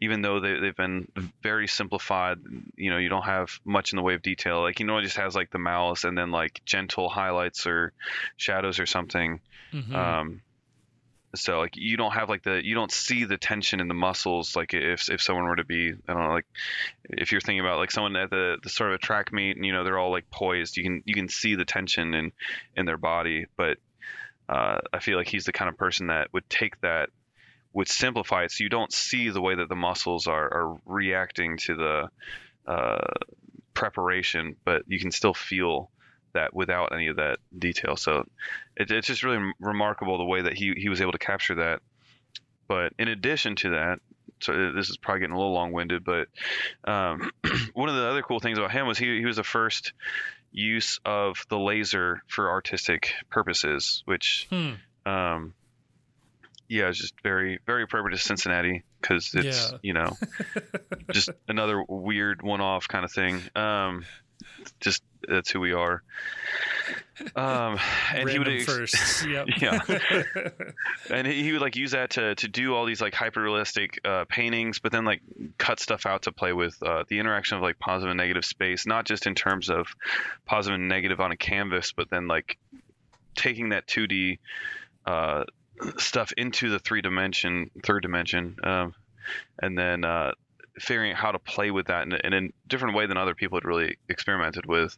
even though they, they've been very simplified. You know you don't have much in the way of detail. Like you know it just has like the malice and then like gentle highlights or shadows or something. Mhm. um so like you don't have like the you don't see the tension in the muscles like if if someone were to be i don't know like if you're thinking about like someone at the, the sort of a track meet and you know they're all like poised you can you can see the tension in in their body. But uh, I feel like he's the kind of person that would take that would simplify it so you don't see the way that the muscles are, are reacting to the uh, preparation, but you can still feel that without any of that detail. So it, it's just really remarkable the way that he, he was able to capture that. But in addition to that, so this is probably getting a little long-winded, but um, one of the other cool things about him was he, he was the first use of the laser for artistic purposes, which Hmm. um, yeah, it's just very very appropriate to Cincinnati because it's Yeah. you know just another weird one-off kind of thing. Um, just that's who we are. Um, and he would ex- firsts. Yep. Yeah. and he, would like use that to, to do all these like hyper realistic uh, paintings but then like cut stuff out to play with uh, the interaction of like positive and negative space not just in terms of positive and negative on a canvas but then like taking that 2d uh, stuff into the three dimension third dimension um, and then uh, figuring out how to play with that in, a- in a different way than other people had really experimented with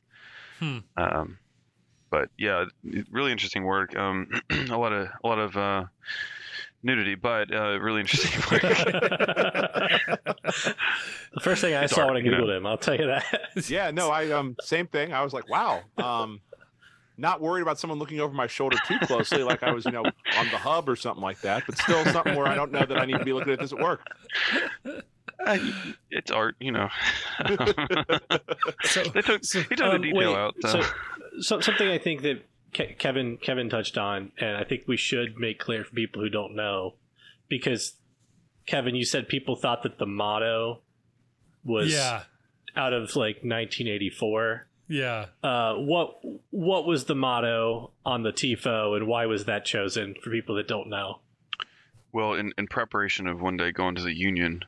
Hmm. um, but yeah, really interesting work. Um, a lot of a lot of uh, nudity, but uh, really interesting work. the first thing I It's saw art, when I you know. googled him, I'll tell you that. Yeah, no, I um same thing. I was like, wow. Um not worried about someone looking over my shoulder too closely, like I was, you know, on the hub or something like that, but still something where I don't know that I need to be looking at this at work. Uh, it's art, you know. So, they took so- he took Um, the detail wait, out. So. so, so something I think that Ke- Kevin Kevin touched on, and I think we should make clear for people who don't know, because Kevin, you said people thought that the motto was yeah. out of like 1984. Yeah. Uh, what what was the motto on the tifo, and why was that chosen for people that don't know? well, in, in preparation of one day going to the union,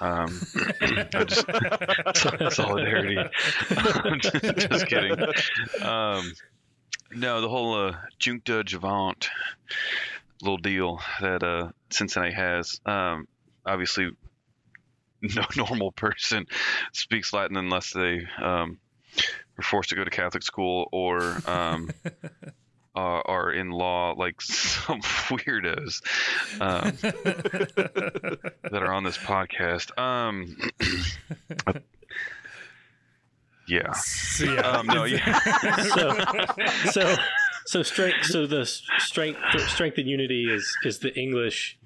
um, just solidarity. just kidding. Um, no, the whole uh, Juncta Juvant little deal that uh, Cincinnati has. Um, obviously, no normal person speaks Latin unless they um, are forced to go to Catholic school or um, are, are in law like some weirdos um, that are on this podcast. Um, yeah. So, yeah. Um, no, yeah. So so so strength. So the strength strength and unity is is the English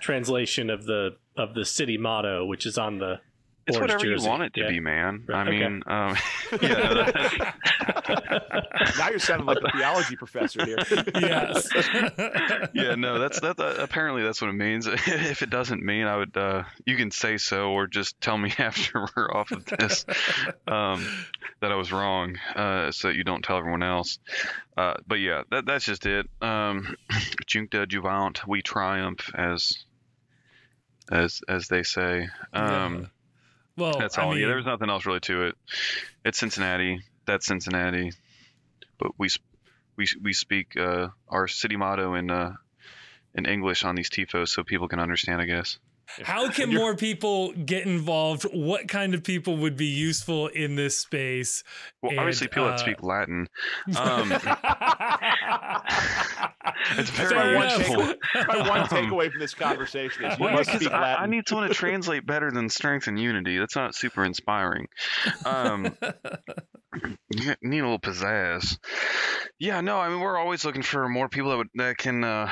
translation of the of the city motto, which is on the It's orange whatever jersey. you want it to Yeah. be, man. Right, I okay. mean, um, yeah, no, that- Now you're sounding like a theology professor here. yes. yeah, no, that's that. that- apparently, that's what it means. if it doesn't mean, I would. Uh, you can say so, or just tell me after we're off of this um, that I was wrong, uh, so that you don't tell everyone else. Uh, but yeah, that that's just it. Um, Juncta Juvant, we triumph, as as as they say. Um, Yeah. Well, That's I all. mean, yeah, there's nothing else really to it. It's Cincinnati. That's Cincinnati. But we we we speak uh, our city motto in uh, in English on these tifos so people can understand. I guess. How can more people get involved? What kind of people would be useful in this space? Well, obviously, people uh, that speak Latin. Um, it's very Fair one enough. My one Um, takeaway from this conversation is you Well, yeah, must 'cause speak I, Latin. I need someone to translate better than strength and unity. That's not super inspiring. Um, you need a little pizzazz. Yeah, no, I mean we're always looking for more people that would that can uh,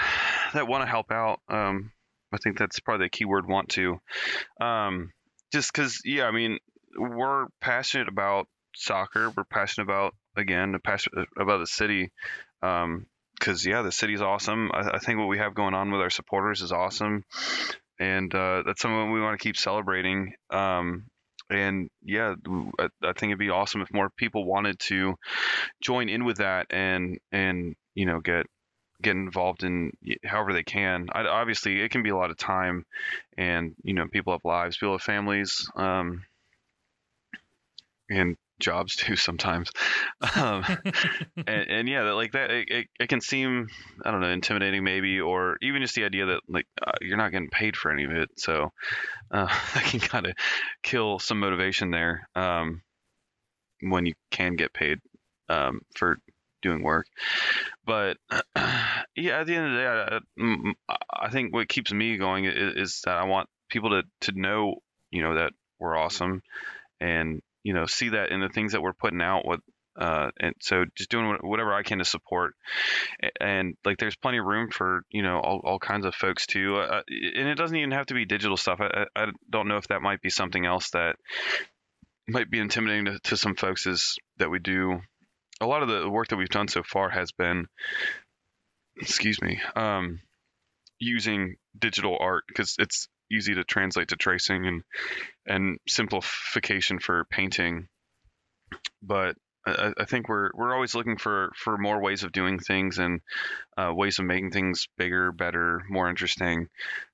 that want to help out. Um, I think that's probably the key word. Want to, um, just because yeah, I mean we're passionate about soccer. We're passionate about again passionate about the city. Um, because yeah, the city's awesome. I, I think what we have going on with our supporters is awesome, and uh, that's something we want to keep celebrating. Um, and yeah, I think it'd be awesome if more people wanted to join in with that and and you know get get involved in however they can. I, obviously, it can be a lot of time, and you know people have lives, people have families, um, and jobs too sometimes. Um, and, and yeah, like that, it, it, can seem, I don't know, intimidating maybe, or even just the idea that like uh, you're not getting paid for any of it. So uh, that can kind of kill some motivation there um, when you can get paid um, for doing work. But yeah, at the end of the day, I, mm, I think what keeps me going is, is that I want people to to know, you know, that we're awesome, and you know, see that in the things that we're putting out. What uh, and so just doing whatever I can to support, and like there's plenty of room for you know all, all kinds of folks too, uh, and it doesn't even have to be digital stuff. I, I don't know if that might be something else that might be intimidating to, to some folks is that we do a lot of the work that we've done so far has been excuse me um, using digital art because it's easy to translate to tracing and and simplification for painting but I, I think we're we're always looking for for more ways of doing things and uh, ways of making things bigger, better, more interesting.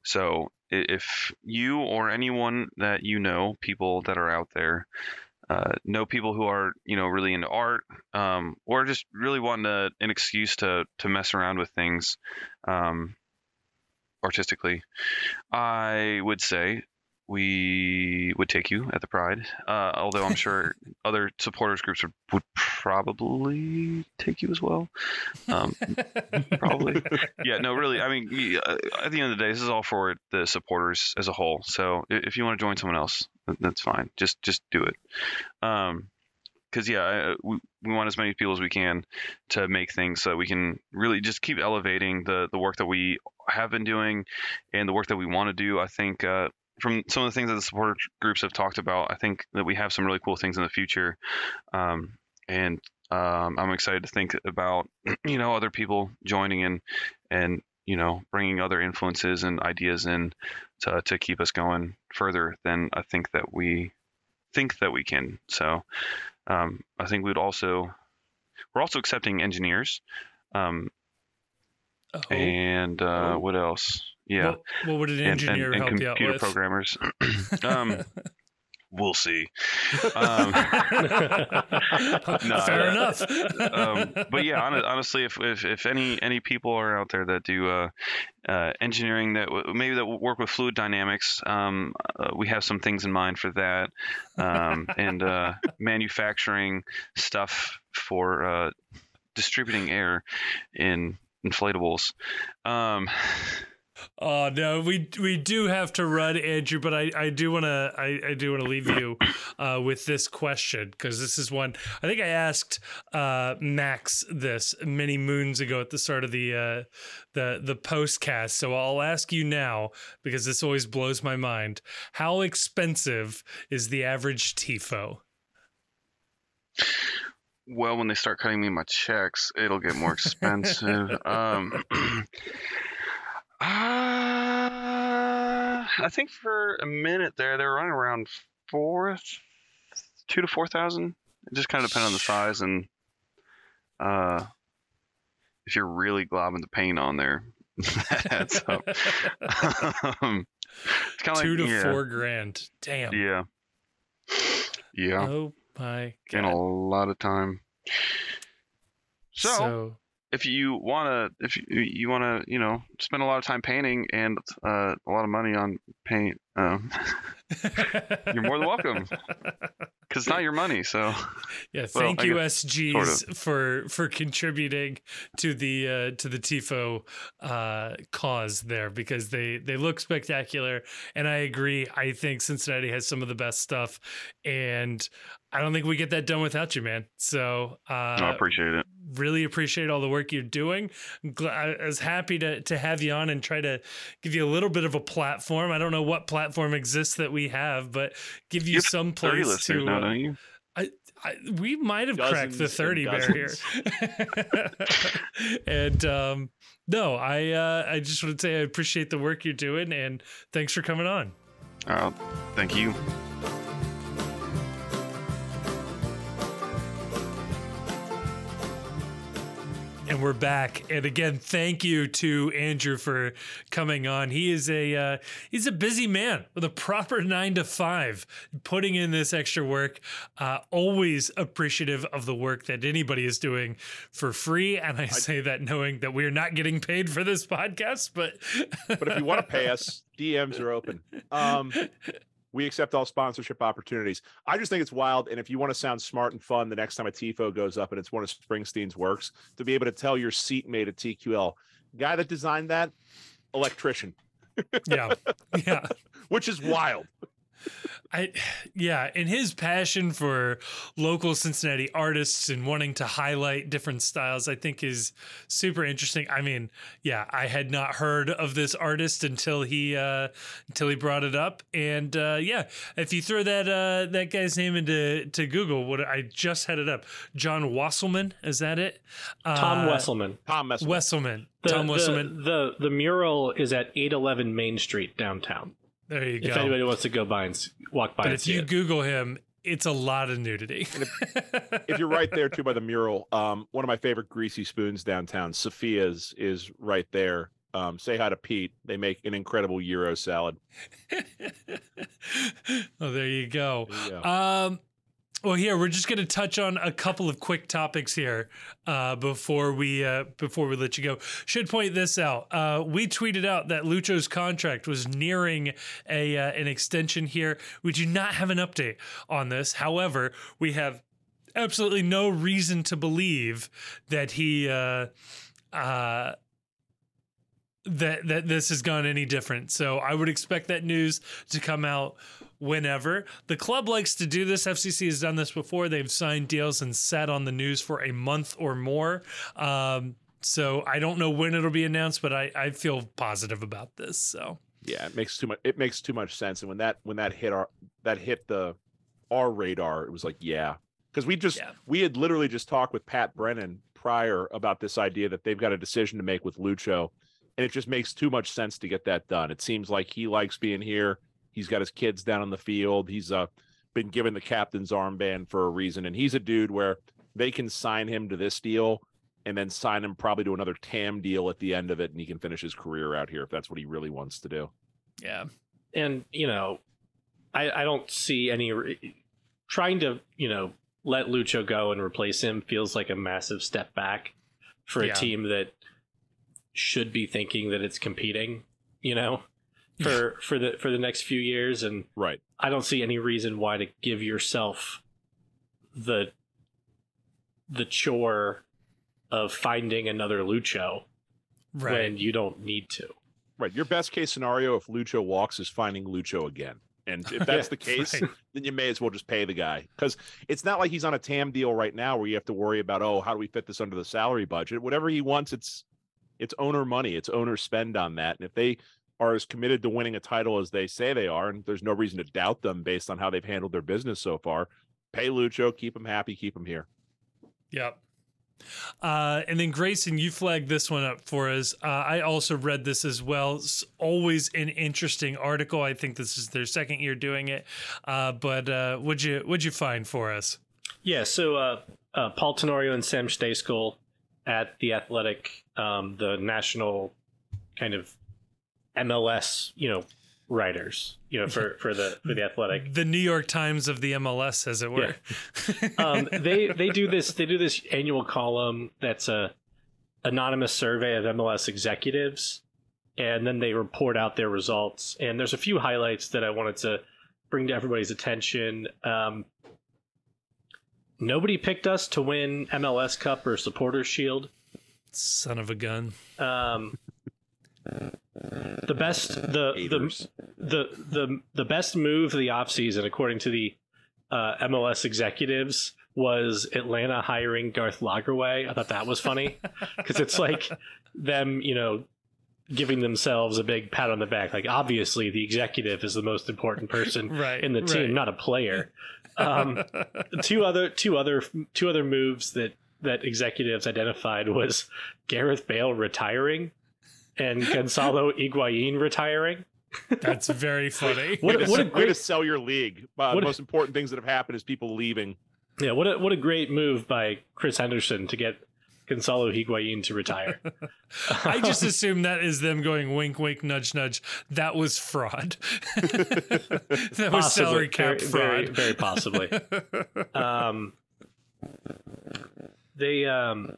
So if you or anyone that you know, people that are out there, uh, know people who are you know really into art um, or just really wanting an excuse to to mess around with things um, artistically, I would say we would take you at the Pride. Uh, although I'm sure other supporters groups would, would probably take you as well. Um, probably. Yeah. No, really. I mean, uh, at the end of the day, this is all for the supporters as a whole. So if you want to join someone else, that's fine. Just just do it. Um, because yeah, we, we want as many people as we can to make things so that we can really just keep elevating the the work that we have been doing and the work that we want to do. I think uh, from some of the things that the support groups have talked about, I think that we have some really cool things in the future, um, and um, I'm excited to think about you know other people joining in and you know bringing other influences and ideas in to to keep us going further than I think that we think that we can. So um, I think we'd also we're also accepting engineers. Um, oh. And uh, oh. what else? Yeah. What, what would an engineer and, and, and help you out with? Computer programmers. um, we'll see. Um, no, Fair enough. um, but yeah, honestly, if, if, if any any people are out there that do uh, uh, engineering that maybe that work with fluid dynamics, um, uh, we have some things in mind for that, um, and uh, manufacturing stuff for uh, distributing air in inflatables. Oh no, we we do have to run, Andrew. But I, I do want to I, I do want to leave you uh, with this question because this is one I think I asked uh, Max this many moons ago at the start of the uh, the the postcast. So I'll ask you now because this always blows my mind. How expensive is the average tifo? Well, when they start cutting me my checks, it'll get more expensive. um, uh, I think for a minute there, they were running around four, two to four thousand. It just kind of depends on the size and uh, if you're really globbing the paint on there, that's up. um, two like, to yeah. four grand. Damn. Yeah. Yeah. Oh my god. And a lot of time. So, so if you want to if you, you want to you know spend a lot of time painting and uh, a lot of money on paint um, you're more than welcome because it's not your money so yeah thank well, you sgs sort of. for for contributing to the uh, to the tifo uh, cause there because they they look spectacular and i agree i think cincinnati has some of the best stuff and I don't think we get that done without you, man. So uh, I appreciate it. Really appreciate all the work you're doing. I was happy to to have you on and try to give you a little bit of a platform. I don't know what platform exists that we have, but give you, you some place to. Now, uh, don't you? I, I, we might have dozens cracked the 30 barrier. and um, no, I uh, I just want to say I appreciate the work you're doing and thanks for coming on. Uh, thank you. And we're back. And again, thank you to Andrew for coming on. He is a uh, he's a busy man with a proper nine to five, putting in this extra work. Uh, always appreciative of the work that anybody is doing for free. And I say that knowing that we're not getting paid for this podcast, but but if you want to pay us, DMs are open. Um, We accept all sponsorship opportunities. I just think it's wild. And if you want to sound smart and fun, the next time a TIFO goes up and it's one of Springsteen's works, to be able to tell your seatmate at TQL, guy that designed that, electrician, Yeah. Yeah. which is wild. I yeah, and his passion for local Cincinnati artists and wanting to highlight different styles I think is super interesting. I mean, yeah, I had not heard of this artist until he uh until he brought it up and uh yeah, if you throw that uh that guy's name into to Google, what I just had it up. John Wasselman, is that it? Tom Uh, Wesselmann. Tom Wesselmann. Wesselmann. The, Tom the- Wesselmann. The, the mural is at 811 Main Street downtown. There you If go. If anybody wants to go by and walk by but and if see you it. Google him, it's a lot of nudity. if you're right there too by the mural, um, one of my favorite greasy spoons downtown, Sophia's, is right there. Um, say hi to Pete. They make an incredible Euro salad. oh, there you go. There you go. Um, well, here we're just going to touch on a couple of quick topics here uh, before we uh, before we let you go. Should point this out. Uh, we tweeted out that Lucho's contract was nearing a uh, an extension here. We do not have an update on this. However, we have absolutely no reason to believe that he uh, uh, that that this has gone any different. So I would expect that news to come out whenever. The club likes to do this. FCC has done this before. They've signed deals and sat on the news for a month or more. Um, so I don't know when it'll be announced, but I, I feel positive about this. So yeah, it makes too much. It makes too much sense. And when that when that hit our that hit the our radar, it was like, yeah, because we just Yeah. we had literally just talked with Pat Brennan prior about this idea that they've got a decision to make with Lucho, and it just makes too much sense to get that done. It seems like he likes being here. He's got his kids down on the field. He's uh been given the captain's armband for a reason, and he's a dude where they can sign him to this deal and then sign him probably to another TAM deal at the end of it, and he can finish his career out here if that's what he really wants to do. yeah, and you know, I, I don't see any re- trying to you know let Lucho go and replace him feels like a massive step back for a Yeah. team that should be thinking that it's competing. You know, for for the for the next few years, and Right. I don't see any reason why to give yourself the the chore of finding another Lucho right. when you don't need to. Right. Your best case scenario if Lucho walks is finding Lucho again. And if that's Yeah, the case, right. then you may as well just pay the guy. Because it's not like he's on a TAM deal right now where you have to worry about, oh, how do we fit this under the salary budget? Whatever he wants, it's it's owner money. It's owner spend on that. And if they are as committed to winning a title as they say they are, and there's no reason to doubt them based on how they've handled their business so far, pay Lucho, keep him happy, keep him here. Yep. Uh, and then Grayson, you flagged this one up for us. Uh, I also read this as well. It's always an interesting article. I think this is their second year doing it. Uh, but uh, what'd you what'd you find for us? Yeah, so uh, uh, Paul Tenorio and Sam Stejskal at the Athletic, um, the national kind of MLS, you know, writers, you know, for, for the for the Athletic. The New York Times of the MLS, as it were. Um, they they do this they do this annual column that's a anonymous survey of MLS executives, and then they report out their results. And there's a few highlights that I wanted to bring to everybody's attention. Um, nobody picked us to win MLS Cup or Supporters Shield. Son of a gun. Um, the best the the, the the the best move of the offseason according to the uh, MLS executives was Atlanta hiring Garth Lagerwey. I thought that was funny because it's like them, you know, giving themselves a big pat on the back. Like obviously the executive is the most important person Right. in the team, right. not a player. Um, two other two other two other moves that that executives identified was Gareth Bale retiring and Gonzalo Higuain retiring. That's very funny. What- way, to, what a way to sell your league. Uh, what the a- most important things that have happened is people leaving. Yeah, what a what a great move by Chris Henderson to get Gonzalo Higuain to retire. I just assume that is them going wink, wink, nudge, nudge. That was fraud. that was salary cap very, fraud. very, very possibly. um, they um,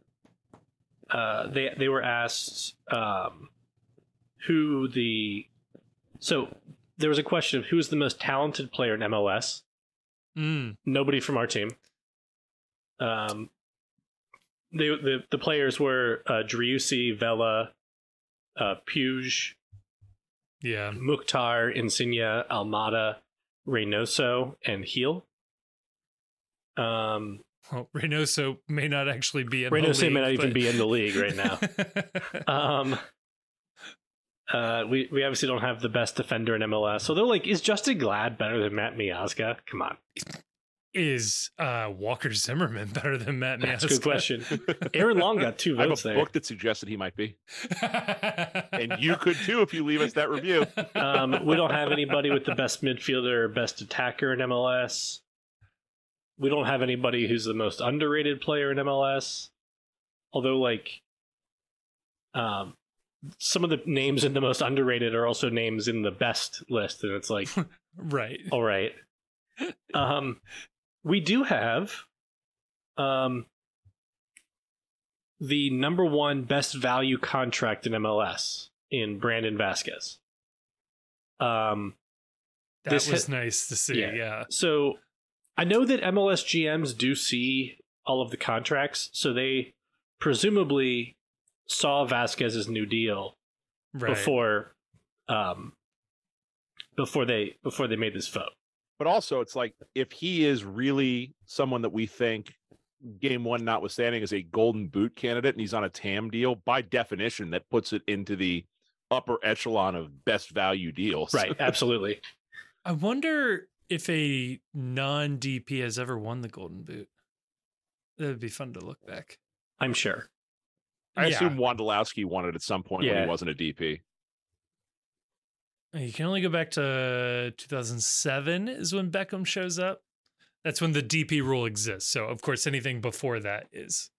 uh, they they were asked um, who the so there was a question of who's the most talented player in MLS. Mm. Nobody from our team. Um, they, the the players were uh, Driussi, Vela, uh, Puig, Yeah. Mukhtar, Insigne, Almada, Reynoso, and Gil. Um, Well, Reynoso may not actually be in Reynoso the may not league, even be in the league right now. Um, uh, we we obviously don't have the best defender in MLS. so they're like, is Justin Glad better than Matt Miazga? Come on, Is uh, Walker Zimmerman better than Matt that's a Miazga? good question. Aaron Long got two votes. I have a there. book that suggested he might be, and you could too if you leave us that review. Um, we don't have anybody with the best midfielder or best attacker in MLS. We don't have anybody who's the most underrated player in MLS. Although, like, um, some of the names in the most underrated are also names in the best list, and it's like, right. all right. Um, we do have, um, the number one best value contract in MLS in Brandon Vazquez. Um, That was hit- nice to see. Yeah. Yeah. so I know that MLS GMs do see all of the contracts, so they presumably saw Vazquez's new deal Right. before um before they before they made this vote. But also, it's like if he is really someone that we think, game one notwithstanding, is a golden boot candidate and he's on a TAM deal, by definition, that puts it into the upper echelon of best value deals. Right, absolutely. I wonder if a non DP has ever won the Golden Boot. That would be fun to look back. I'm sure. I Yeah. assume Wondolowski won it at some point when he wasn't a DP. You can only go back to 2007 is when Beckham shows up. That's when the DP rule exists. So, of course, anything before that is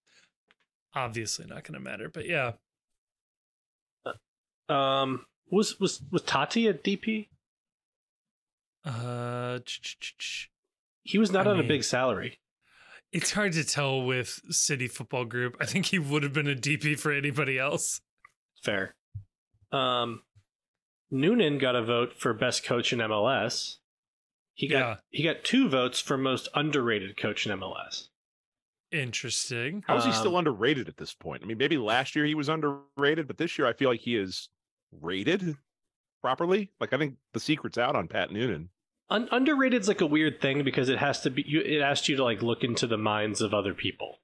obviously not going to matter. But yeah, Um was was was Taty a DP? Uh, He was not I on a big salary. it's hard to tell with City Football Group. I think he would have been a DP for anybody else. Fair. Um Noonan got a vote for best coach in MLS. He got Yeah. he got two votes for most underrated coach in MLS. Interesting. How is he still Um, underrated at this point? I mean, maybe last year he was underrated, but this year I feel like he is rated properly. Like I think the secret's out on Pat Noonan. Un- underrated's like a weird thing because it has to be you, it asks you to like look into the minds of other people.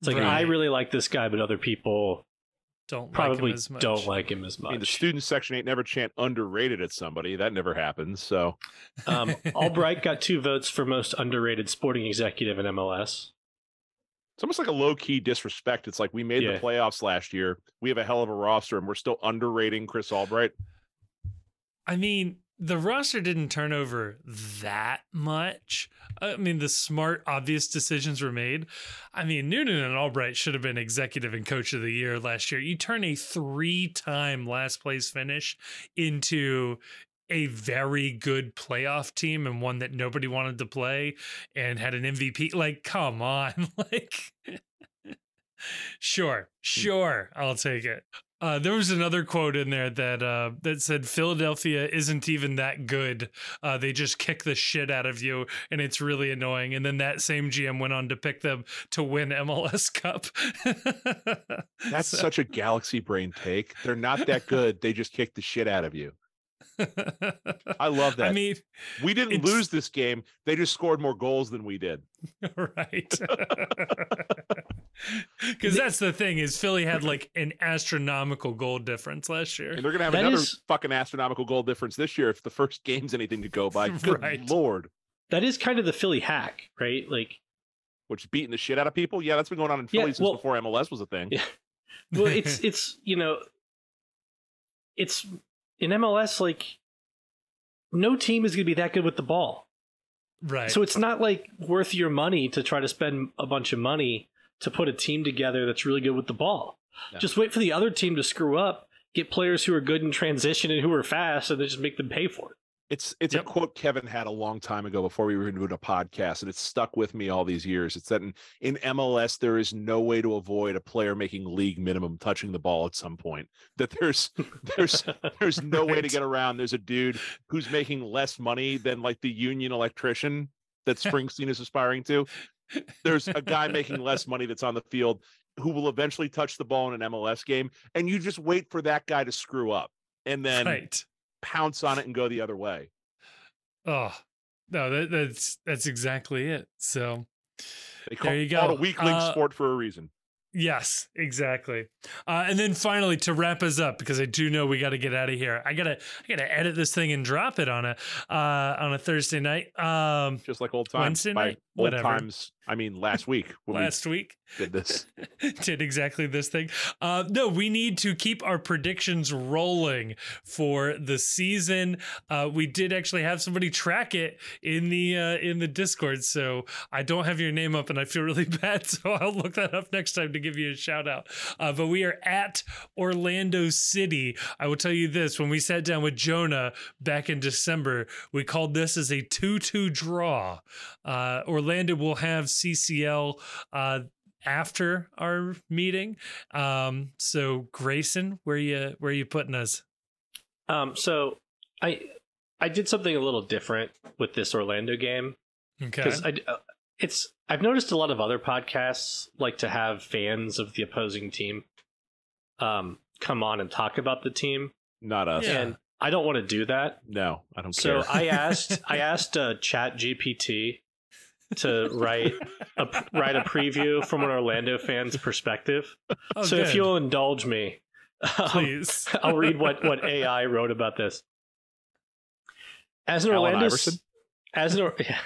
It's like I really like this guy, but other people Don't probably like him as much. don't like him as I mean, the much. student section ain't never chant underrated at somebody. That never happens. So um, Albright got two votes for most underrated sporting executive in MLS. it's almost like a low key disrespect. It's like we made Yeah. the playoffs last year. We have a hell of a roster, and we're still underrating Chris Albright. I mean, the roster didn't turn over that much. I mean, the smart, obvious decisions were made. I mean, Noonan and Albright should have been executive and coach of the year last year. You turn a three time last place finish into a very good playoff team and one that nobody wanted to play and had an MVP. Like, come on. like, sure, hmm. sure, I'll take it. Uh, there was another quote in there that uh, that said Philadelphia isn't even that good. Uh, they just kick the shit out of you, and it's really annoying. And then that same GM went on to pick them to win MLS Cup. That's So- such a galaxy brain take. They're not that good. They just kick the shit out of you. I love that. I mean, we didn't lose this game. They just scored more goals than we did. right. Because that's the thing is Philly had like an astronomical goal difference last year. And they're gonna have That another is- fucking astronomical goal difference this year if the first game's anything to go by. Good Right. lord. That is kind of the Philly hack, right? Like, Which is beating the shit out of people. Yeah, that's been going on in Yeah, Philly since well- before MLS was a thing. Yeah. well, it's it's you know, it's in MLS like no team is going to be that good with the ball. right. So it's not like worth your money to try to spend a bunch of money to put a team together that's really good with the ball. No. Just wait for the other team to screw up, get players who are good in transition and who are fast, and then just make them pay for it. It's it's Yep. a quote Kevin had a long time ago before we were doing a podcast, and it's stuck with me all these years. It's that in, in MLS there is no way to avoid a player making league minimum touching the ball at some point. That there's there's there's no way to get around. There's a dude who's making less money than like the union electrician that Springsteen is aspiring to. There's a guy making less money that's on the field who will eventually touch the ball in an MLS game, and you just wait for that guy to screw up and then right. Pounce on it and go the other way. Oh no, that, that's that's exactly it. So They call, There you go. a weak link Uh, sport for a reason. Yes, exactly. Uh, and then finally, to wrap us up, because I do know we got to get out of here. I gotta, I gotta edit this thing and drop it on a, uh, on a Thursday night. Um, Just like old times. Wednesday night? old Whatever. times, I mean last week last week did this. did exactly this thing. Uh, no, we need to keep our predictions rolling for the season. Uh, we did actually have somebody track it in the uh, in the Discord, so I don't have your name up, and I feel really bad. So I'll look that up next time to give you a shout out. Uh, but we are at Orlando City. I will tell you this: when we sat down with Jonah back in December, we called this as a two-two draw. Uh, Orlando will have CCL. Uh, after our meeting. Um, so Grayson, where you where you putting us? Um, so I I did something a little different with this Orlando game Okay. because I uh, it's I've noticed a lot of other podcasts like to have fans of the opposing team um come on and talk about the team Not us. Yeah. and I don't want to do that. No, I don't So care. I asked I asked uh, Chat GPT to write a write a preview from an Orlando fan's perspective. Oh, so if you'll indulge me, um, please. I'll read what what AI wrote about this. As an Allen Orlando Iverson? as an yeah.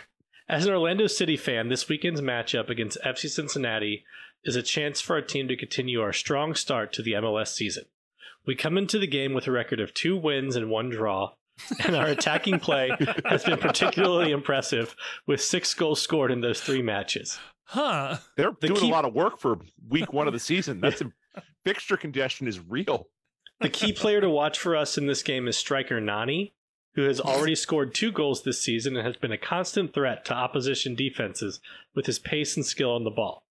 as an Orlando City fan, this weekend's matchup against FC Cincinnati is a chance for our team to continue our strong start to the MLS season. We come into the game with a record of two wins and one draw, and our attacking play has been particularly impressive, with six goals scored in those three matches. huh. They're the doing key- a lot of work for week one of the season. That's a, fixture congestion is real. The key player to watch for us in this game is striker Nani, who has already scored two goals this season and has been a constant threat to opposition defenses with his pace and skill on the ball.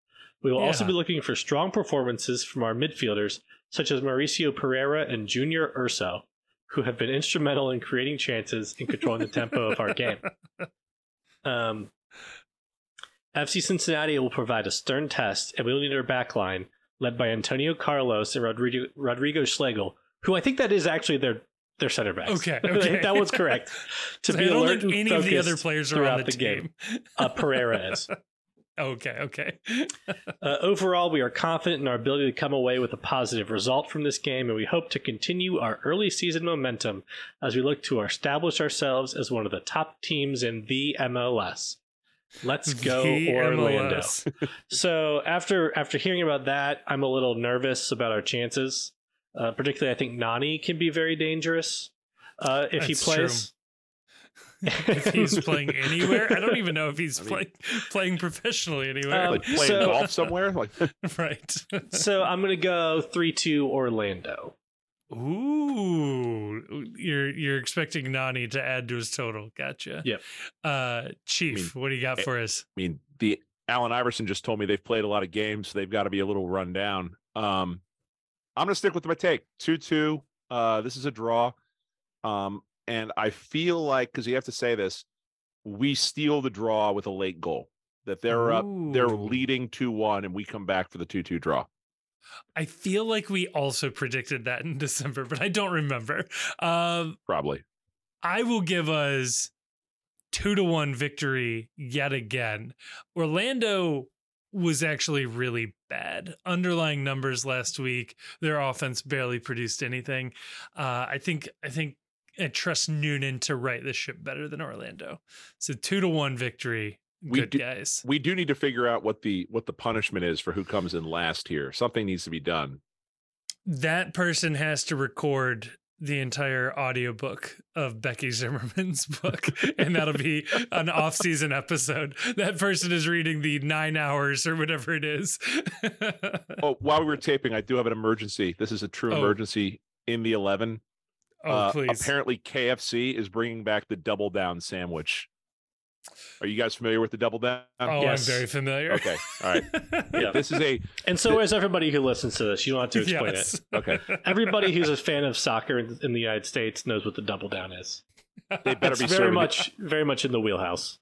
We will also be looking for strong performances from our midfielders, such as Mauricio Pereira and Junior Urso, who have been instrumental in creating chances and controlling the tempo of our game. Um, FC Cincinnati will provide a stern test, and we will need our back line, led by Antonio Carlos and Rodrigo, Rodrigo Schlegel, who I think that is actually their their center backs. Okay, okay. that was correct. To So be I don't alert think and any of the other players are on the, the game. team. uh, Pereira is. Okay, okay. Uh, overall, we are confident in our ability to come away with a positive result from this game, and we hope to continue our early season momentum as we look to establish ourselves as one of the top teams in the MLS. Let's go The Orlando! MLS. So after after hearing about that, I'm a little nervous about our chances. Uh, particularly, I think Nani can be very dangerous uh, if he That's plays. if he's playing anywhere, I don't even know if he's I mean- playing playing professionally anywhere. Um, Like playing so- golf somewhere. Like right. so I'm going to go three two Orlando. Ooh, you're you're expecting Nani to add to his total. Gotcha. Yep. Uh, Chief, what do you got eh, for us? I mean, the Allen Iverson just told me they've played a lot of games, so they've got to be a little run down. Um, I'm gonna stick with my take. Two two. Uh, this is a draw. Um, and I feel like because you have to say this, we steal the draw with a late goal. That they're up, they're leading two one, and we come back for the two two draw. I feel like we also predicted that in December, but I don't remember. Um, Probably. I will give us two to one victory yet again. Orlando was actually really bad. Underlying numbers last week, their offense barely produced anything. Uh, I think I think I trust Noonan to right the ship better than Orlando. So two to one victory. We Good do- guys. We do need to figure out what the what the punishment is for who comes in last here. Something needs to be done. That person has to record the entire audiobook of Becky Zimmerman's book, and that'll be an off-season episode. That person is reading the nine hours or whatever it is. Oh, while we were taping, I do have an emergency. This is a true Oh. emergency in the 11. Oh, uh, please. apparently KFC is bringing back the double down sandwich. Are you guys familiar with the double down? oh, yes. I'm very familiar. Okay, all right. Yeah. This is a And so is everybody who listens to this. You don't have to explain yes. it. okay. Everybody who's a fan of soccer in, in the United States knows what the double down is. They better It's be very serving it. much, very much in the wheelhouse.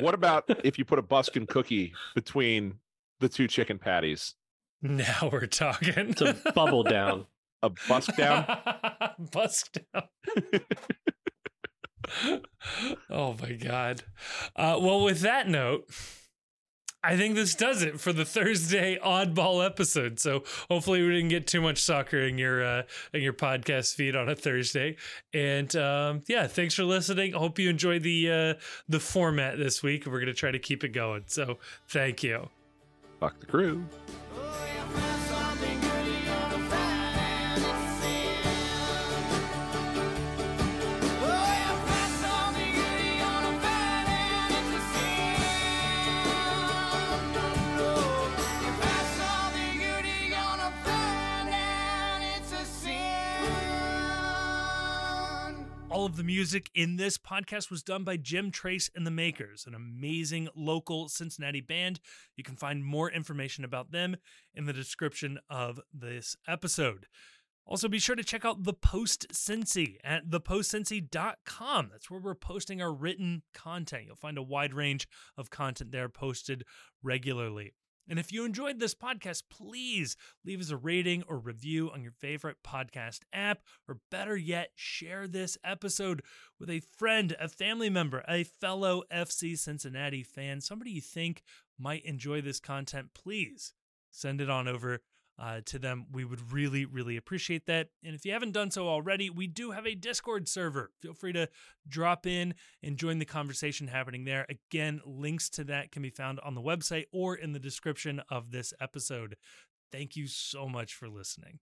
What about if you put a Busken cookie between the two chicken patties? Now we're talking. It's a bubble down. A busk down? Busk down. oh my god. Uh, well, with that note, I think this does it for the Thursday oddball episode. So hopefully we didn't get too much soccer in your uh, in your podcast feed on a Thursday. And um, yeah, thanks for listening. Hope you enjoyed the uh, the format this week. We're gonna try to keep it going. So thank you. Fuck the crew. All of the music in this podcast was done by Jim Trace and the Makers, an amazing local Cincinnati band. You can find more information about them in the description of this episode. Also, be sure to check out The Post Cincy at thepostcincy.com. That's where we're posting our written content. You'll find a wide range of content there posted regularly. And if you enjoyed this podcast, please leave us a rating or review on your favorite podcast app, or better yet, share this episode with a friend, a family member, a fellow FC Cincinnati fan, somebody you think might enjoy this content. Please send it on over uh, to them. We would really, really appreciate that. And if you haven't done so already, we do have a Discord server. Feel free to drop in and join the conversation happening there. Again, links to that can be found on the website or in the description of this episode. Thank you so much for listening.